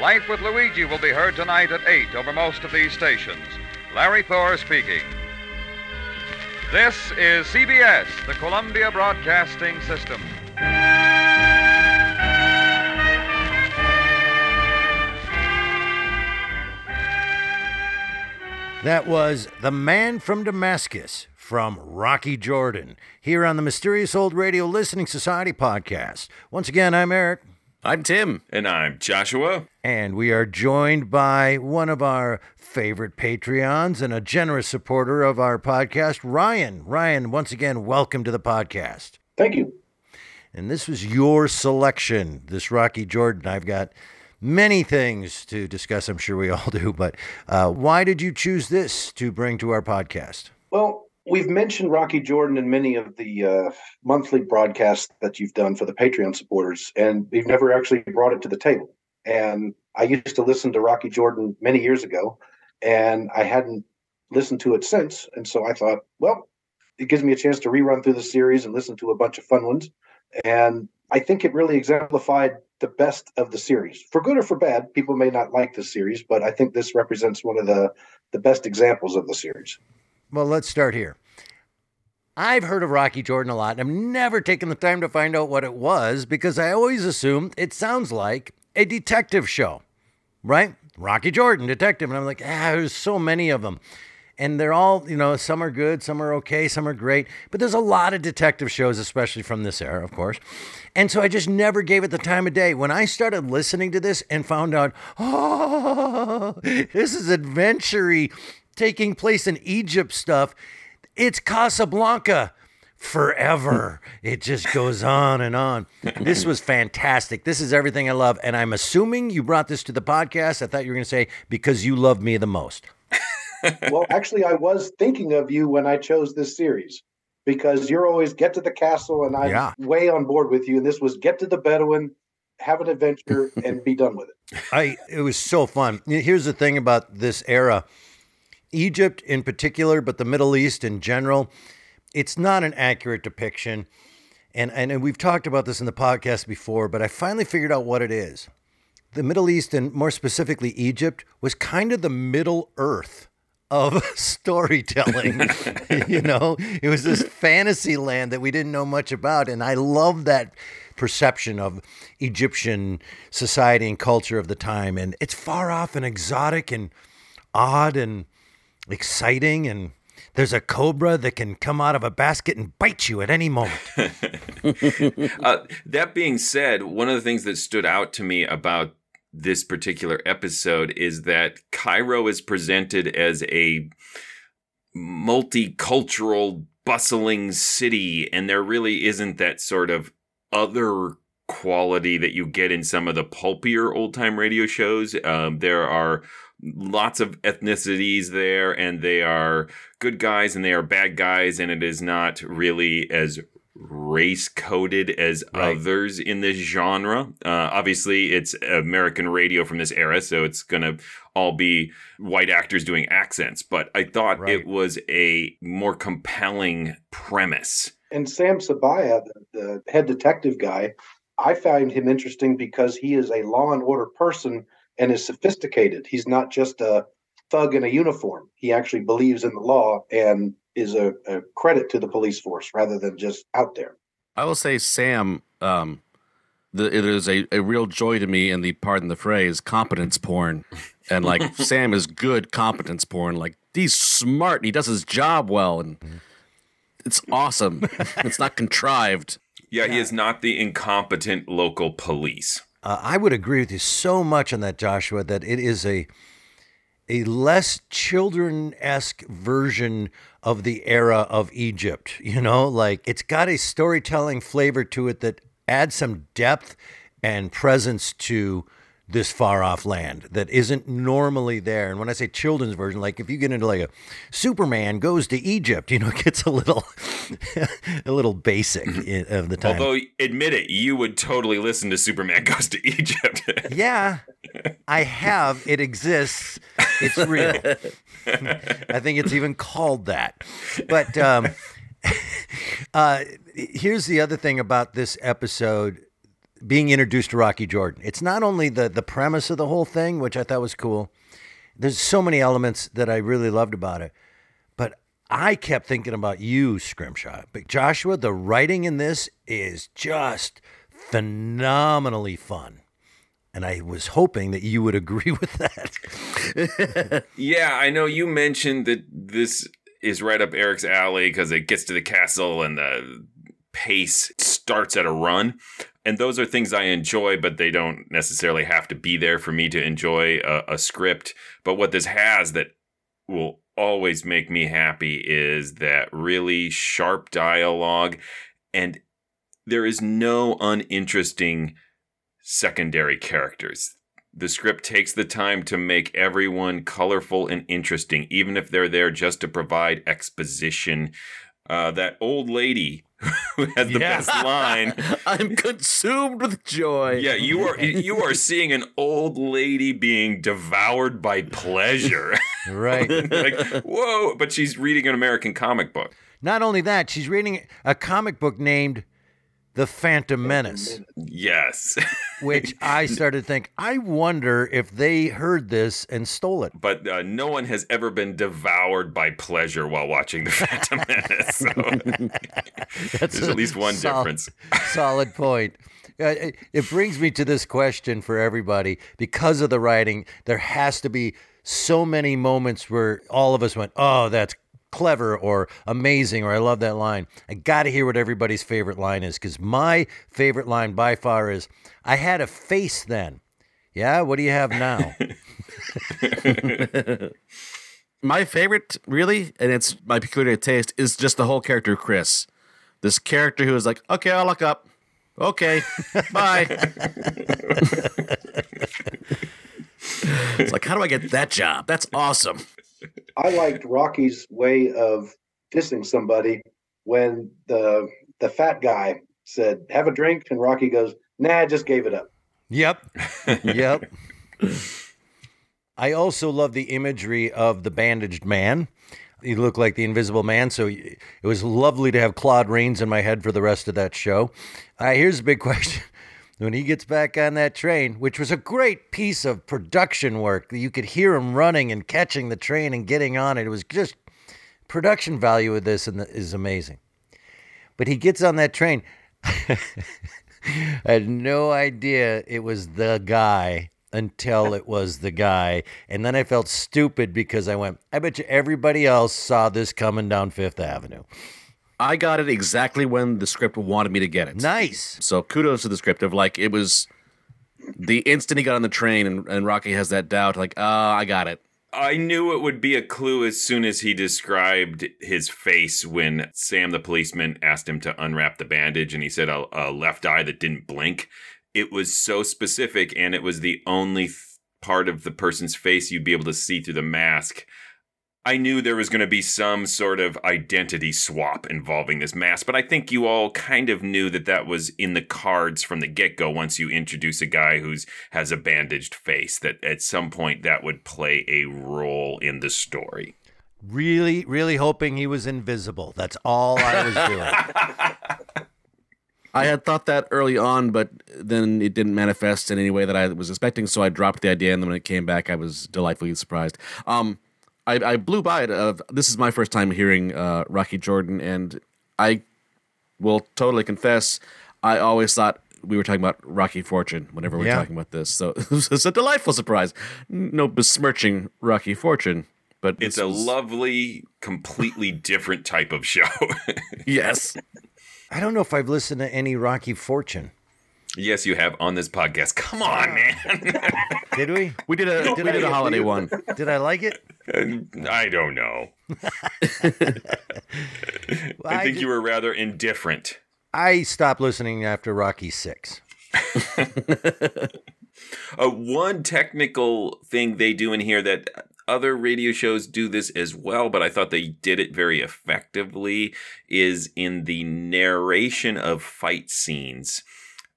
Life with Luigi will be heard tonight at 8 over most of these stations. Larry Thor speaking. This is CBS, the Columbia Broadcasting System. That was The Man from Damascus from Rocky Jordan here on the Mysterious Old Radio Listening Society podcast. Once again, I'm Eric. I'm Tim. And I'm Joshua. And we are joined by one of our favorite Patreons and a generous supporter of our podcast, Ryan. Ryan, once again, welcome to the podcast. Thank you. And this was your selection, this Rocky Jordan. I've got many things to discuss. I'm sure we all do. But uh, why did you choose this to bring to our podcast? Well, we've mentioned Rocky Jordan in many of the uh, monthly broadcasts that you've done for the Patreon supporters, and we've never actually brought it to the table. And I used to listen to Rocky Jordan many years ago, and I hadn't listened to it since. And so I thought, well, it gives me a chance to rerun through the series and listen to a bunch of fun ones. And I think it really exemplified the best of the series. For good or for bad, people may not like the series, but I think this represents one of the, the best examples of the series. Well, let's start here. I've heard of Rocky Jordan a lot, and I've never taken the time to find out what it was because I always assumed it sounds like a detective show, right? Rocky Jordan, detective. And I'm like, ah, there's so many of them. And they're all, you know, some are good, some are okay, some are great. But there's a lot of detective shows, especially from this era, of course. And so I just never gave it the time of day. When I started listening to this and found out, oh, this is adventure taking place in Egypt stuff, it's Casablanca forever. It just goes on and on. This was fantastic. This is everything I love. And I'm assuming you brought this to the podcast. I thought you were going to say because you love me the most. well, actually, I was thinking of you when I chose this series because you're always get to the castle, and I'm Yeah. way on board with you. And this was get to the Bedouin, have an adventure, and be done with it. I it was so fun. Here's the thing about this era. Egypt in particular, but the Middle East in general, it's not an accurate depiction. And, and we've talked about this in the podcast before, but I finally figured out what it is. The Middle East and more specifically Egypt was kind of the Middle Earth of storytelling. you know, it was this fantasy land that we didn't know much about. And I love that perception of Egyptian society and culture of the time. And it's far off and exotic and odd and exciting. And there's a cobra that can come out of a basket and bite you at any moment. uh, that being said, one of the things that stood out to me about this particular episode is that Cairo is presented as a multicultural, bustling city, and there really isn't that sort of other quality that you get in some of the pulpier old time radio shows. Um, there are lots of ethnicities there, and they are good guys and they are bad guys, and it is not really as race coded as Right. others in this genre. Uh, obviously, it's American radio from this era, so it's going to all be white actors doing accents. But I thought it was a more compelling premise. And Sam Sabaya, the, the head detective guy, I found him interesting because he is a law and order person and is sophisticated. He's not just a thug in a uniform. He actually believes in the law and is a, a credit to the police force rather than just out there. I will say, Sam, um, the, it is a, a real joy to me in the pardon the phrase competence porn, and like Sam is good competence porn. Like he's smart and he does his job well, and it's awesome. it's not contrived. Yeah, he is not the incompetent local police. Uh, I would agree with you so much on that, Joshua, that it is a a less children esque version of the era of Egypt. You know, like it's got a storytelling flavor to it that adds some depth and presence to this far off land that isn't normally there. And when I say children's version, like if you get into like a Superman goes to Egypt, you know, it gets a little a little basic of the time. Although, admit it, you would totally listen to Superman Goes to Egypt. Yeah, I have. It exists. It's real. I think it's even called that. But um, uh, here's the other thing about this episode being introduced to Rocky Jordan. It's not only the the premise of the whole thing, which I thought was cool. There's so many elements that I really loved about it. But I kept thinking about you, Scrimshaw. But Joshua, the writing in this is just phenomenally fun. And I was hoping that you would agree with that. yeah, I know you mentioned that this is right up Eric's alley because it gets to the castle and the pace starts at a run. And those are things I enjoy, but they don't necessarily have to be there for me to enjoy a, a script. But what this has that will always make me happy is that really sharp dialogue. And there is no uninteresting secondary characters. The script takes the time to make everyone colorful and interesting, even if they're there just to provide exposition. Uh, that old lady who has the Yeah. best line. I'm consumed with joy. Yeah, you are you are seeing an old lady being devoured by pleasure. Right. like, whoa, but she's reading an American comic book. Not only that, she's reading a comic book named The Phantom Menace, Yes. Which I started to think, I wonder if they heard this and stole it. But uh, no one has ever been devoured by pleasure while watching The Phantom Menace. So That's there's at least one sol- difference. Solid point. Uh, it, it brings me to this question for everybody. Because of the writing, there has to be so many moments where all of us went, "Oh, that's clever," or "amazing," or "I love that line." I got to hear what everybody's favorite line is because my favorite line by far is, "I had a face then." Yeah, what do you have now? my favorite, really, and it's my peculiar taste, is just the whole character of Chris. This character who is like, okay, I'll look up. Okay, bye. it's like, how do I get that job? That's awesome. I liked Rocky's way of dissing somebody when the the fat guy said, "Have a drink," and Rocky goes, "Nah, I just gave it up." Yep. yep. I also love the imagery of the bandaged man. He looked like the invisible man, so it was lovely to have Claude Rains in my head for the rest of that show. All right, here's a big question. When he gets back on that train, which was a great piece of production work, you could hear him running and catching the train and getting on it. It was just production value of this and is amazing. But he gets on that train. I had no idea it was the guy until it was the guy. And then I felt stupid because I went, I bet you everybody else saw this coming down Fifth Avenue. I got it exactly when the script wanted me to get it. Nice. So kudos to the script of like it was the instant he got on the train and, and Rocky has that doubt, like, ah, I got it. I knew it would be a clue as soon as he described his face when Sam the policeman asked him to unwrap the bandage and he said a, a left eye that didn't blink. It was so specific and it was the only th- part of the person's face you'd be able to see through the mask. I knew there was going to be some sort of identity swap involving this mask, but I think you all kind of knew that that was in the cards from the get go once you introduce a guy who's has a bandaged face, that at some point that would play a role in the story. Really, really hoping he was invisible. That's all I was doing. I had thought that early on, but then it didn't manifest in any way that I was expecting, so I dropped the idea. And then when it came back, I was delightfully surprised. Um, I, I blew by it. Of this is my first time hearing uh, Rocky Jordan, and I will totally confess, I always thought we were talking about Rocky Fortune whenever we are Yeah. talking about this. So it was a delightful surprise. No besmirching Rocky Fortune, but It's this a was- lovely, completely different type of show. yes. I don't know if I've listened to any Rocky Fortune. yes, you have on this podcast. Come on, man. Did we? We did a did we did a holiday one. Did I like it? I don't know. I think you were rather indifferent. I stopped listening after Rocky Six. Uh, one technical thing they do in here that other radio shows do this as well, but I thought they did it very effectively is in the narration of fight scenes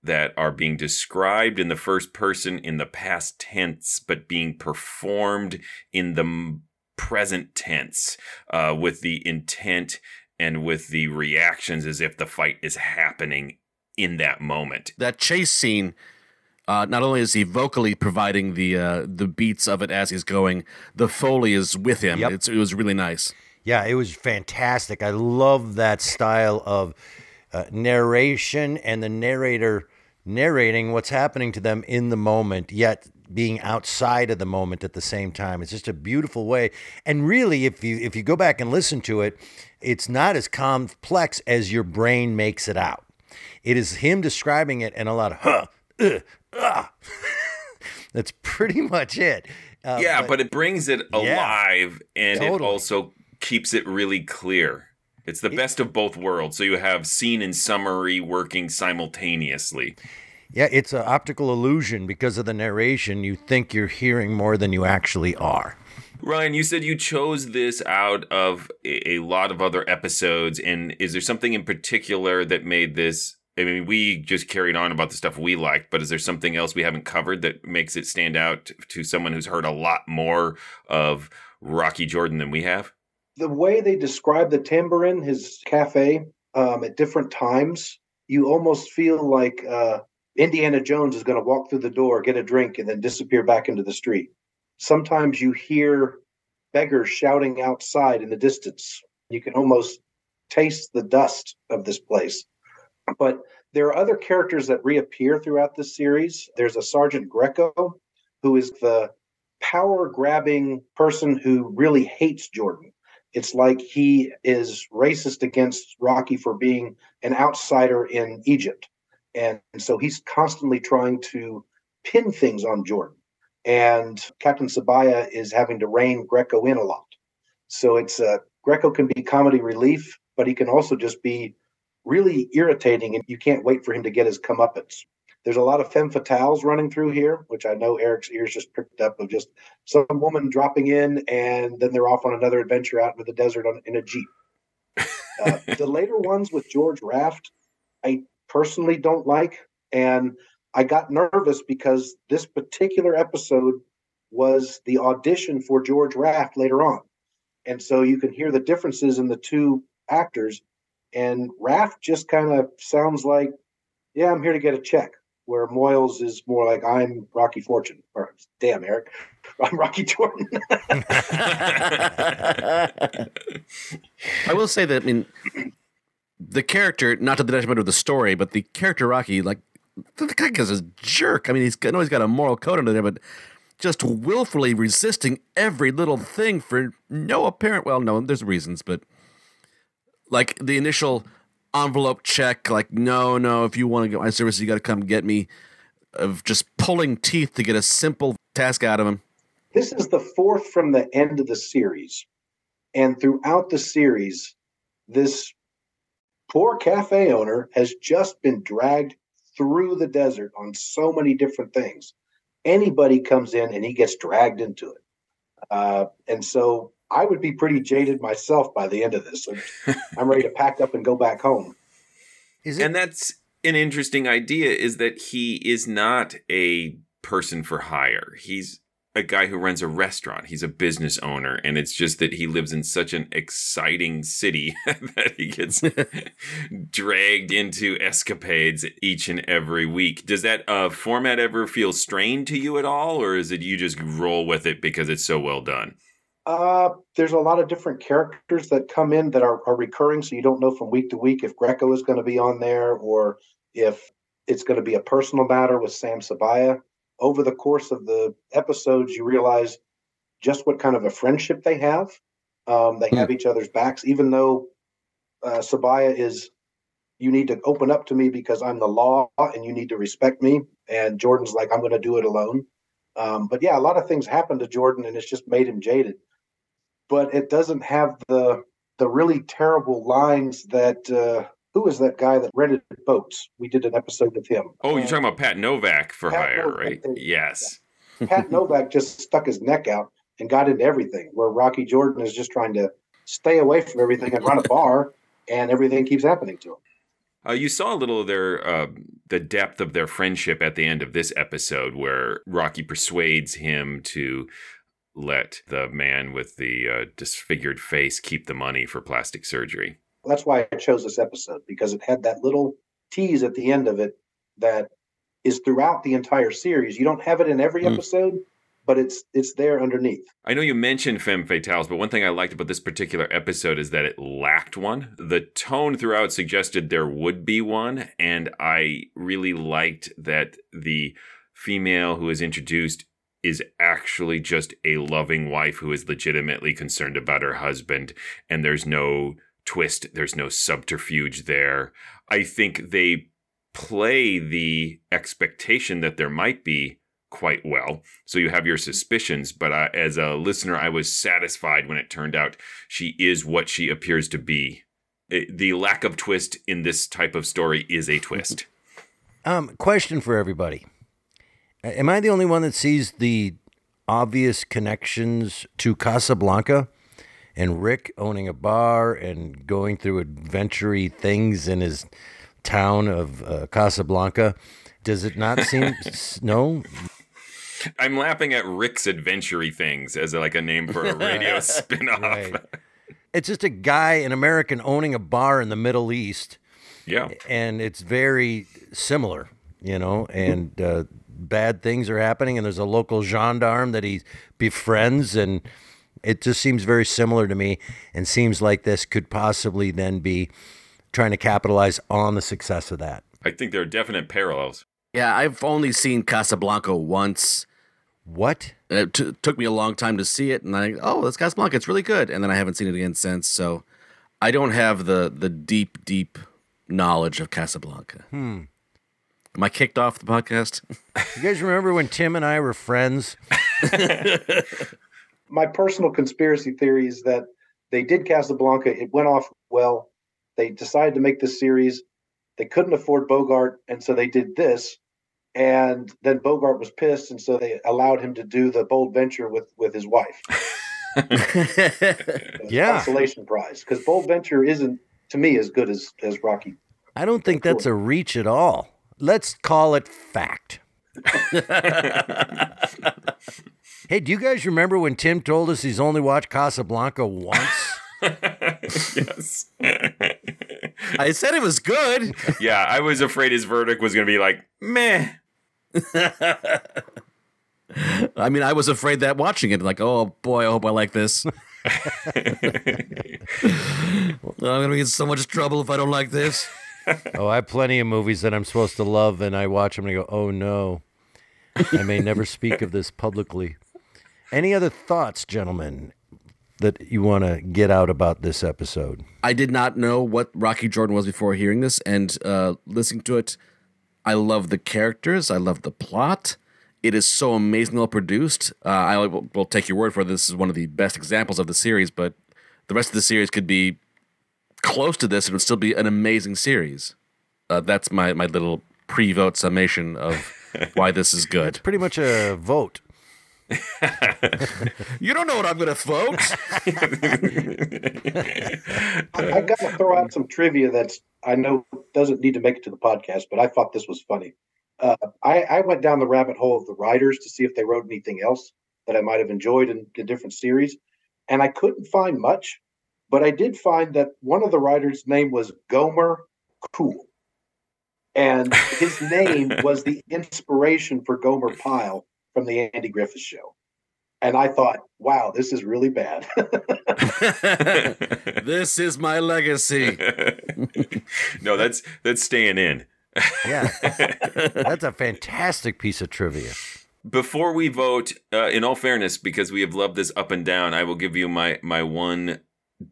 that are being described in the first person in the past tense, but being performed in the present tense uh, with the intent and with the reactions as if the fight is happening in that moment. that chase scene uh, not only is he vocally providing the uh, the beats of it as he's going, the foley is with him. It's, it was really nice. Yeah, it was fantastic. I love that style of uh, narration and the narrator narrating what's happening to them in the moment, yet being outside of the moment at the same time. It's just a beautiful way. And really, if you if you go back and listen to it, it's not as complex as your brain makes it out. It is him describing it and a lot of huh, uh, ah. That's pretty much it. Uh, yeah, but, it brings it Yeah. alive and it also keeps it really clear. It's the best of both worlds. So you have scene and summary working simultaneously. Yeah, it's an optical illusion because of the narration. You think you're hearing more than you actually are. Ryan, you said you chose this out of a, a lot of other episodes. And is there something in particular that made this? I mean, we just carried on about the stuff we liked, but is there something else we haven't covered that makes it stand out to someone who's heard a lot more of Rocky Jordan than we have? The way they describe the tambourine, his cafe, um, at different times, you almost feel like uh, Indiana Jones is going to walk through the door, get a drink, and then disappear back into the street. Sometimes you hear beggars shouting outside in the distance. You can almost taste the dust of this place. But there are other characters that reappear throughout this series. There's a Sergeant Greco, who is the power grabbing person who really hates Jordan. It's like he is racist against Rocky for being an outsider in Egypt. And so he's constantly trying to pin things on Jordan. And Captain Sabaya is having to rein Greco in a lot. So it's uh, Greco can be comedy relief, but he can also just be really irritating, and you can't wait for him to get his comeuppance. There's a lot of femme fatales running through here, which I know Eric's ears just picked up of just some woman dropping in and then they're off on another adventure out into the desert on, in a Jeep. Uh, the later ones with George Raft, I personally don't like. And I got nervous because this particular episode was the audition for George Raft later on. And so you can hear the differences in the two actors. And Raft just kind of sounds like, yeah, I'm here to get a check where Moyles is more like I'm Rocky Fortune. Or damn, Eric, I'm Rocky Jordan. I will say that I mean the character, not to the detriment of the story, but the character Rocky, like the guy is a jerk. I mean, he's I know he's got a moral code under there, but just willfully resisting every little thing for no apparent. Well, no, there's reasons, but like the initial envelope check, like no, no, if you want to get my service, you got to come get me. Of just pulling teeth to get a simple task out of him. This is the fourth from the end of the series. And throughout the series, this poor cafe owner has just been dragged through the desert on so many different things. Anybody comes in and he gets dragged into it. Uh, and so I would be pretty jaded myself by the end of this. I'm ready to pack up and go back home. It- and that's an interesting idea is that he is not a person for hire. He's a guy who runs a restaurant. He's a business owner, and it's just that he lives in such an exciting city that he gets dragged into escapades each and every week. Does that uh, format ever feel strained to you at all, or is it you just roll with it because it's so well done? Uh, there's a lot of different characters that come in that are, are recurring, so you don't know from week to week if Greco is going to be on there or if it's going to be a personal matter with Sam Sabaya. Over the course of the episodes, you realize just what kind of a friendship they have. Um, they have each other's backs, even though uh, Sabaya is, you need to open up to me because I'm the law and you need to respect me. And Jordan's like, I'm going to do it alone. Um, but yeah, a lot of things happen to Jordan and it's just made him jaded. But it doesn't have the the really terrible lines that uh, who was that guy that rented boats? We did an episode with him. Oh, you're talking about Pat Novak for Pat hire, Novak, right? Yes. Pat Novak just stuck his neck out and got into everything, where Rocky Jordan is just trying to stay away from everything and run a bar, and everything keeps happening to him. Uh, you saw a little of their uh, the depth of their friendship at the end of this episode, where Rocky persuades him to let the man with the uh, disfigured face keep the money for plastic surgery. That's why I chose this episode because it had that little tease at the end of it that is throughout the entire series. You don't have it in every Mm. episode, but it's it's there underneath. I know you mentioned femme fatales, but one thing I liked about this particular episode is that it lacked one. The tone throughout suggested there would be one, and I really liked that the female who is introduced is actually just a loving wife who is legitimately concerned about her husband, and there's no twist, there's no subterfuge there. I think they play the expectation that there might be quite well. So you have your suspicions, but uh, as a listener, I was satisfied when it turned out she is what she appears to be. The lack of twist in this type of story is a twist. Um, question for everybody: Am I the only one that sees the obvious connections to Casablanca and Rick owning a bar and going through adventure things in his town of uh, Casablanca? Does it not seem s- no? I'm laughing at Rick's adventure things as like a name for a radio spin-off. Right. It's just a guy, an American, owning a bar in the Middle East. Yeah. And it's very similar, you know, and uh, bad things are happening, and there's a local gendarme that he befriends, and it just seems very similar to me, and seems like this could possibly then be trying to capitalize on the success of that. I think there are definite parallels. Yeah, I've only seen Casablanca once. What? It t- took me a long time to see it, and I oh, that's Casablanca. It's really good, and then I haven't seen it again since. So I don't have the the deep, deep knowledge of Casablanca. Hmm. Am I kicked off the podcast? You guys remember when Tim and I were friends? My personal conspiracy theory is that they did Casablanca. It went off well. They decided to make this series. They couldn't afford Bogart, and so they did this. And then Bogart was pissed, and so they allowed him to do the bold venture with with his wife. Yeah. consolation prize because Bold Venture isn't to me as good as as Rocky. I don't think that's a reach at all. Let's call it fact. hey, do you guys remember when Tim told us he's only watched Casablanca once? yes. I said it was good. yeah, I was afraid his verdict was going to be like, meh. I mean, I was afraid that watching it, like, oh boy, I hope I like this. I'm gonna be in so much trouble if I don't like this. oh, I have plenty of movies that I'm supposed to love, and I watch them and I go, oh no, I may never speak of this publicly. Any other thoughts, gentlemen? that you want to get out about this episode? I did not know what Rocky Jordan was before hearing this, and uh, listening to it, I love the characters. I love the plot. It is so amazingly well produced. Uh, I will, will take your word for it. This is one of the best examples of the series, but the rest of the series could be close to this it would still be an amazing series. Uh, that's my, my little pre vote summation of why this is good. It's pretty much a vote. you don't know what I'm going to vote. I've got to throw out some trivia that's I know doesn't need to make it to the podcast, but I thought this was funny. Uh, I, I went down the rabbit hole of the writers to see if they wrote anything else that I might have enjoyed in, in different series, and I couldn't find much. But I did find that one of the writers' name was Gomer Cool, and his name was the inspiration for Gomer Pyle from the Andy Griffith Show. And I thought, wow, this is really bad. this is my legacy. no, that's that's staying in. Yeah, that's a fantastic piece of trivia. Before we vote, uh, in all fairness, because we have loved this up and down, I will give you my my one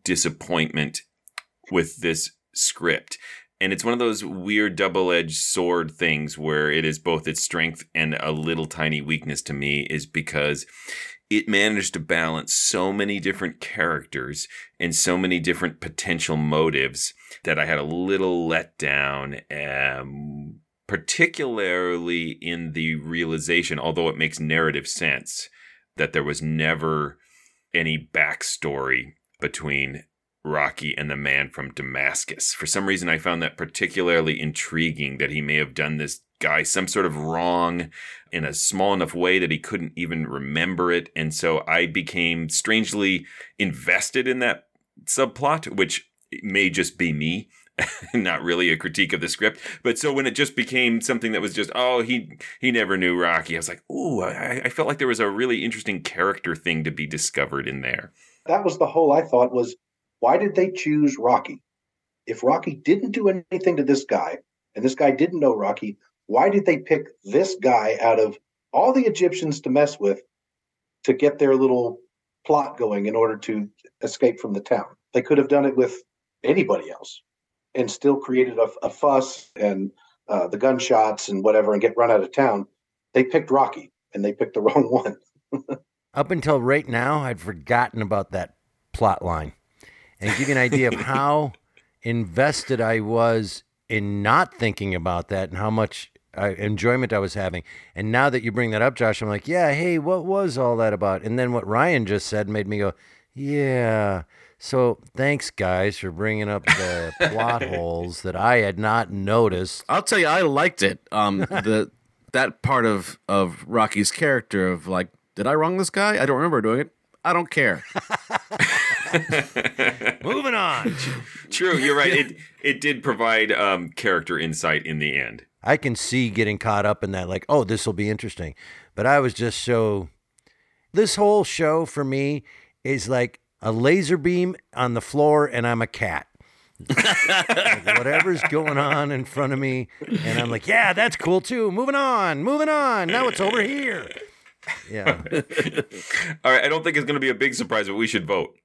disappointment with this script. And it's one of those weird double edged sword things where it is both its strength and a little tiny weakness to me, is because it managed to balance so many different characters and so many different potential motives that I had a little let down, um, particularly in the realization, although it makes narrative sense, that there was never any backstory between Rocky and the man from Damascus. For some reason, I found that particularly intriguing that he may have done this guy some sort of wrong in a small enough way that he couldn't even remember it. And so I became strangely invested in that subplot, which may just be me. not really a critique of the script, but so when it just became something that was just oh he he never knew Rocky, I was like ooh I, I felt like there was a really interesting character thing to be discovered in there. That was the whole I thought was why did they choose Rocky? If Rocky didn't do anything to this guy, and this guy didn't know Rocky, why did they pick this guy out of all the Egyptians to mess with to get their little plot going in order to escape from the town? They could have done it with anybody else and still created a, a fuss and uh, the gunshots and whatever and get run out of town. They picked Rocky and they picked the wrong one. Up until right now, I'd forgotten about that plot line and give you an idea of how invested I was in not thinking about that and how much uh, enjoyment I was having. And now that you bring that up, Josh, I'm like, yeah, hey, what was all that about? And then what Ryan just said made me go, yeah. So thanks, guys, for bringing up the plot holes that I had not noticed. I'll tell you, I liked it. Um, the that part of of Rocky's character of like, did I wrong this guy? I don't remember doing it. I don't care. Moving on. True, you're right. It it did provide um, character insight in the end. I can see getting caught up in that, like, oh, this will be interesting. But I was just so. This whole show for me is like a laser beam on the floor, and I'm a cat. like whatever's going on in front of me, and I'm like, yeah, that's cool too. Moving on, moving on. Now it's over here. Yeah. All right. I don't think it's going to be a big surprise, but we should vote.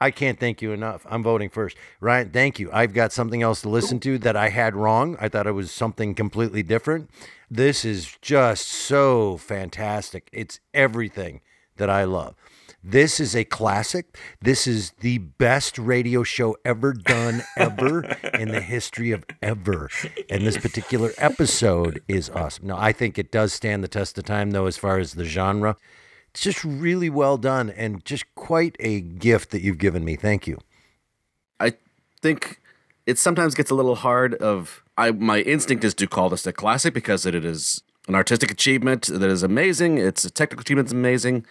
I can't thank you enough. I'm voting first. Ryan, thank you. I've got something else to listen to that I had wrong. I thought it was something completely different. This is just so fantastic. It's everything that I love. This is a classic. This is the best radio show ever done, ever in the history of ever. And this particular episode is awesome. Now, I think it does stand the test of time, though, as far as the genre. It's just really well done and just quite a gift that you've given me. Thank you. I think it sometimes gets a little hard of I my instinct is to call this a classic because it is an artistic achievement that is amazing. It's a technical achievement that's amazing.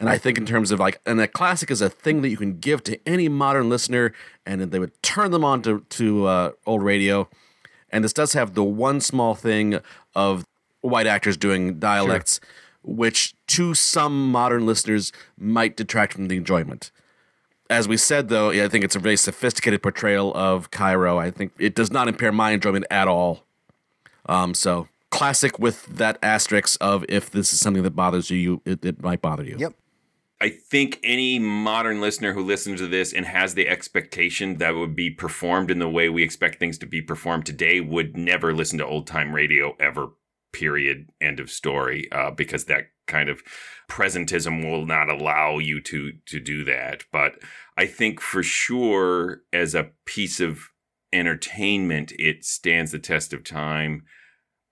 And I think in terms of like, and a classic is a thing that you can give to any modern listener, and they would turn them on to to uh, old radio. And this does have the one small thing of white actors doing dialects, sure. which to some modern listeners might detract from the enjoyment. As we said, though, I think it's a very sophisticated portrayal of Cairo. I think it does not impair my enjoyment at all. Um, so classic with that asterisk of if this is something that bothers you, you it, it might bother you. Yep. I think any modern listener who listens to this and has the expectation that would be performed in the way we expect things to be performed today would never listen to old time radio ever. Period. End of story. Uh, because that kind of presentism will not allow you to to do that. But I think for sure, as a piece of entertainment, it stands the test of time.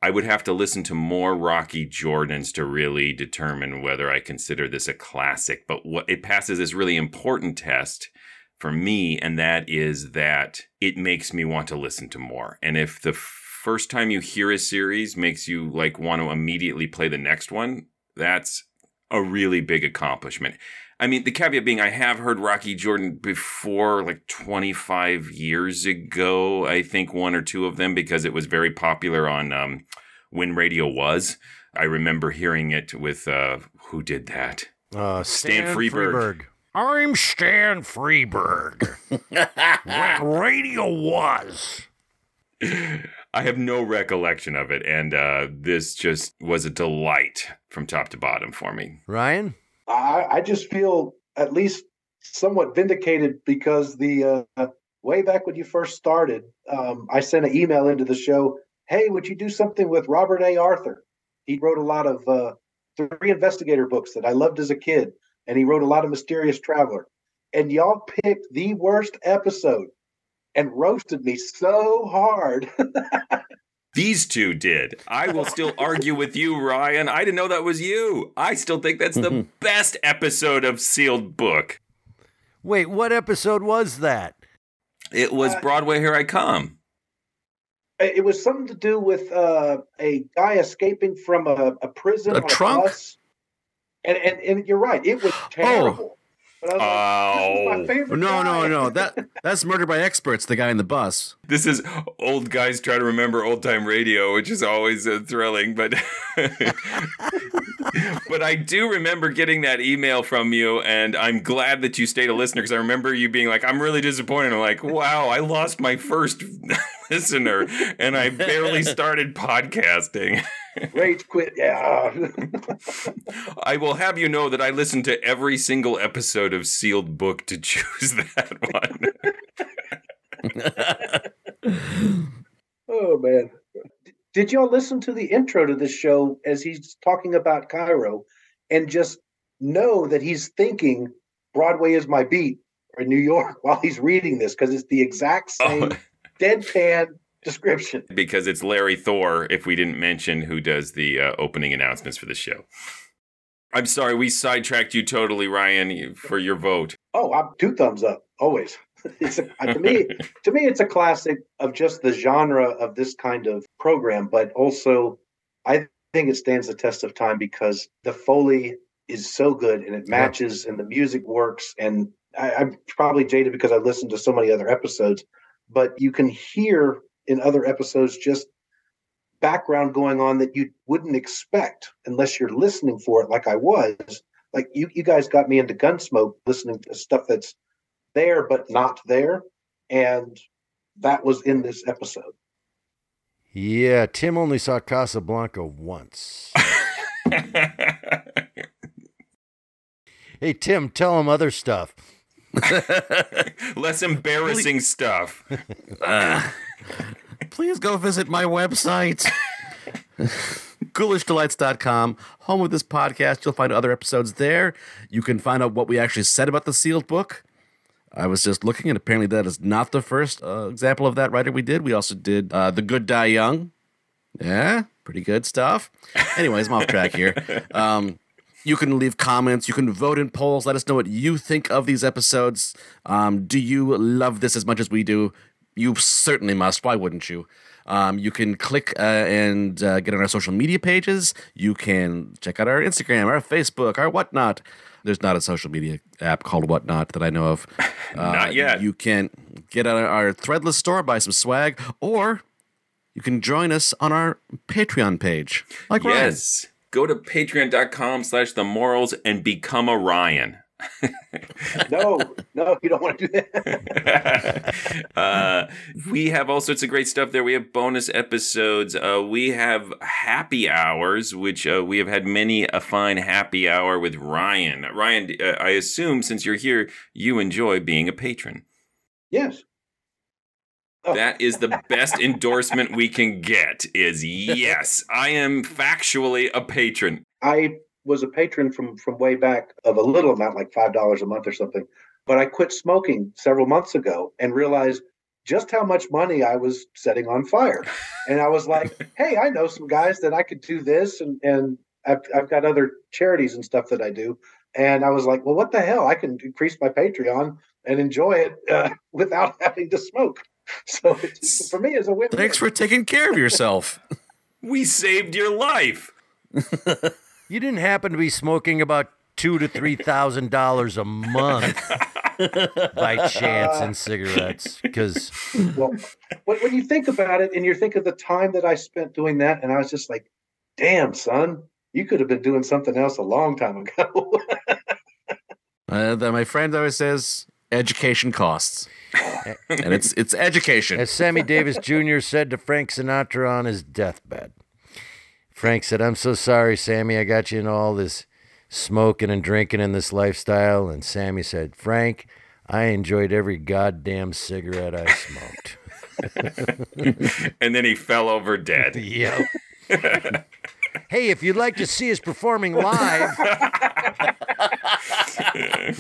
I would have to listen to more Rocky Jordans to really determine whether I consider this a classic. But what it passes this really important test for me, and that is that it makes me want to listen to more. And if the first time you hear a series makes you like want to immediately play the next one, that's a really big accomplishment. I mean, the caveat being, I have heard Rocky Jordan before, like 25 years ago. I think one or two of them because it was very popular on um, when radio was. I remember hearing it with uh, who did that? Uh, Stan, Freberg. I'm Stan Freberg. when radio was. I have no recollection of it, and uh, this just was a delight from top to bottom for me. Ryan? I, I just feel at least somewhat vindicated because the uh, way back when you first started, um, I sent an email into the show. Hey, would you do something with Robert A. Arthur? He wrote a lot of uh, three investigator books that I loved as a kid, and he wrote a lot of Mysterious Traveler. And y'all picked the worst episode and roasted me so hard. These two did. I will still argue with you, Ryan. I didn't know that was you. I still think that's the best episode of Sealed Book. Wait, what episode was that? It was Broadway Here I Come. It was something to do with uh, a guy escaping from a, a prison. A on trunk? bus. And, and and you're right. It was terrible. But I was like, this is my Oh favorite no guy. no no that that's murder by experts. The guy in the bus. This is old guys trying to remember old time radio, which is always uh, thrilling. But but I do remember getting that email from you, and I'm glad that you stayed a listener because I remember you being like, "I'm really disappointed." I'm like, "Wow, I lost my first listener, and I barely started podcasting." Rage quit. Yeah. I will have you know that I listened to every single episode of Sealed Book to choose that one. Oh man. Did y'all listen to the intro to this show as he's talking about Cairo and just know that he's thinking Broadway is my beat or New York while he's reading this because it's the exact oh. same deadpan description. because it's Larry Thor, if we didn't mention who does the uh, opening announcements for the show. I'm sorry, we sidetracked you totally, Ryan, for your vote. Oh, I'm two thumbs up always. It's a, to me, to me, it's a classic of just the genre of this kind of program, but also I think it stands the test of time because the foley is so good and it matches and the music works. And I, I'm probably jaded because I listened to so many other episodes, but you can hear in other episodes just background going on that you wouldn't expect unless you're listening for it like I was. Like you, you guys got me into Gunsmoke listening to stuff that's there but not there. And that was in this episode. Yeah, Tim only saw Casablanca once. hey, Tim, tell him other stuff. Less embarrassing stuff. Uh, please go visit my website. GhoulishDelights.com, home of this podcast. You'll find other episodes there. You can find out what we actually said about the sealed book. I was just looking, and apparently that is not the first uh, example of that writer we did. We also did uh, The Good Die Young. Yeah, pretty good stuff. Anyways, I'm off track here. Um, you can leave comments. You can vote in polls. Let us know what you think of these episodes. Um, do you love this as much as we do? You certainly must. Why wouldn't you? Um, you can click uh, and uh, get on our social media pages. You can check out our Instagram, our Facebook, our whatnot. There's not a social media app called Whatnot that I know of. Uh, Not yet. You can get on our Threadless store, buy some swag, or you can join us on our Patreon page. Like Ryan. Go to patreon.com slash the morals and become a Ryan. no, no, you don't want to do that. uh, we have all sorts of great stuff there. We have bonus episodes. Uh, we have happy hours, which uh, we have had many a fine happy hour with Ryan. Ryan, uh, I assume since you're here, you enjoy being a patron. Yes. That is the best endorsement we can get. Is yes, I am factually a patron. I was a patron from from way back of a little amount, like five dollars a month or something. But I quit smoking several months ago and realized just how much money I was setting on fire. And I was like, hey, I know some guys that I could do this, and and I've I've got other charities and stuff that I do. And I was like, well, what the hell? I can increase my Patreon and enjoy it uh, without having to smoke. So it's, for me, it's a win. Thanks for taking care of yourself. we saved your life. You didn't happen to be smoking about two to three thousand dollars a month by chance in cigarettes, because well, when, when you think about it, and you think of the time that I spent doing that, and I was just like, "Damn, son, you could have been doing something else a long time ago." uh, that my friend always says, education costs. and it's it's education. As Sammy Davis Jr. said to Frank Sinatra on his deathbed. Frank said, I'm so sorry, Sammy. I got you in all this smoking and drinking in this lifestyle. And Sammy said, Frank, I enjoyed every goddamn cigarette I smoked. and then he fell over dead. Yep. Hey, if you'd like to see us performing live,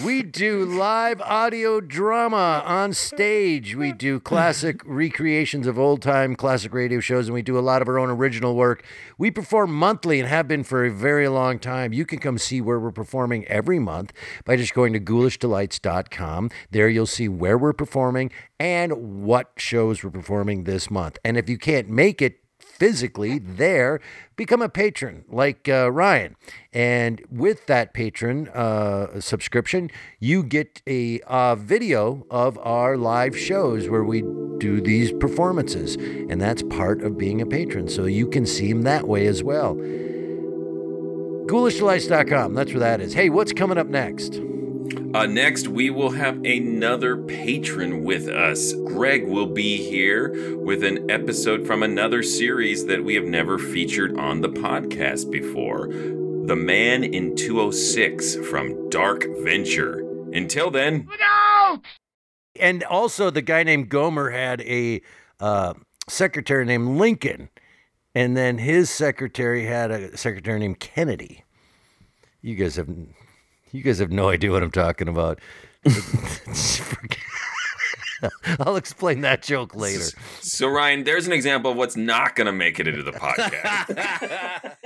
we do live audio drama on stage. We do classic recreations of old time classic radio shows, and we do a lot of our own original work. We perform monthly and have been for a very long time. You can come see where we're performing every month by just going to ghoulishdelights.com. There you'll see where we're performing and what shows we're performing this month. And if you can't make it, physically there, become a patron like uh, Ryan. And with that patron uh, subscription, you get a uh, video of our live shows where we do these performances. And that's part of being a patron. So you can see them that way as well. GhoulishDelights.com. That's where that is. Hey, what's coming up next? Uh, next, we will have another patron with us. Greg will be here with an episode from another series that we have never featured on the podcast before The Man in 206 from Dark Venture. Until then, look out! And also, the guy named Gomer had a uh, secretary named Lincoln, and then his secretary had a secretary named Kennedy. You guys have you guys have no idea what I'm talking about. I'll explain that joke later. So, Ryan, there's an example of what's not going to make it into the podcast.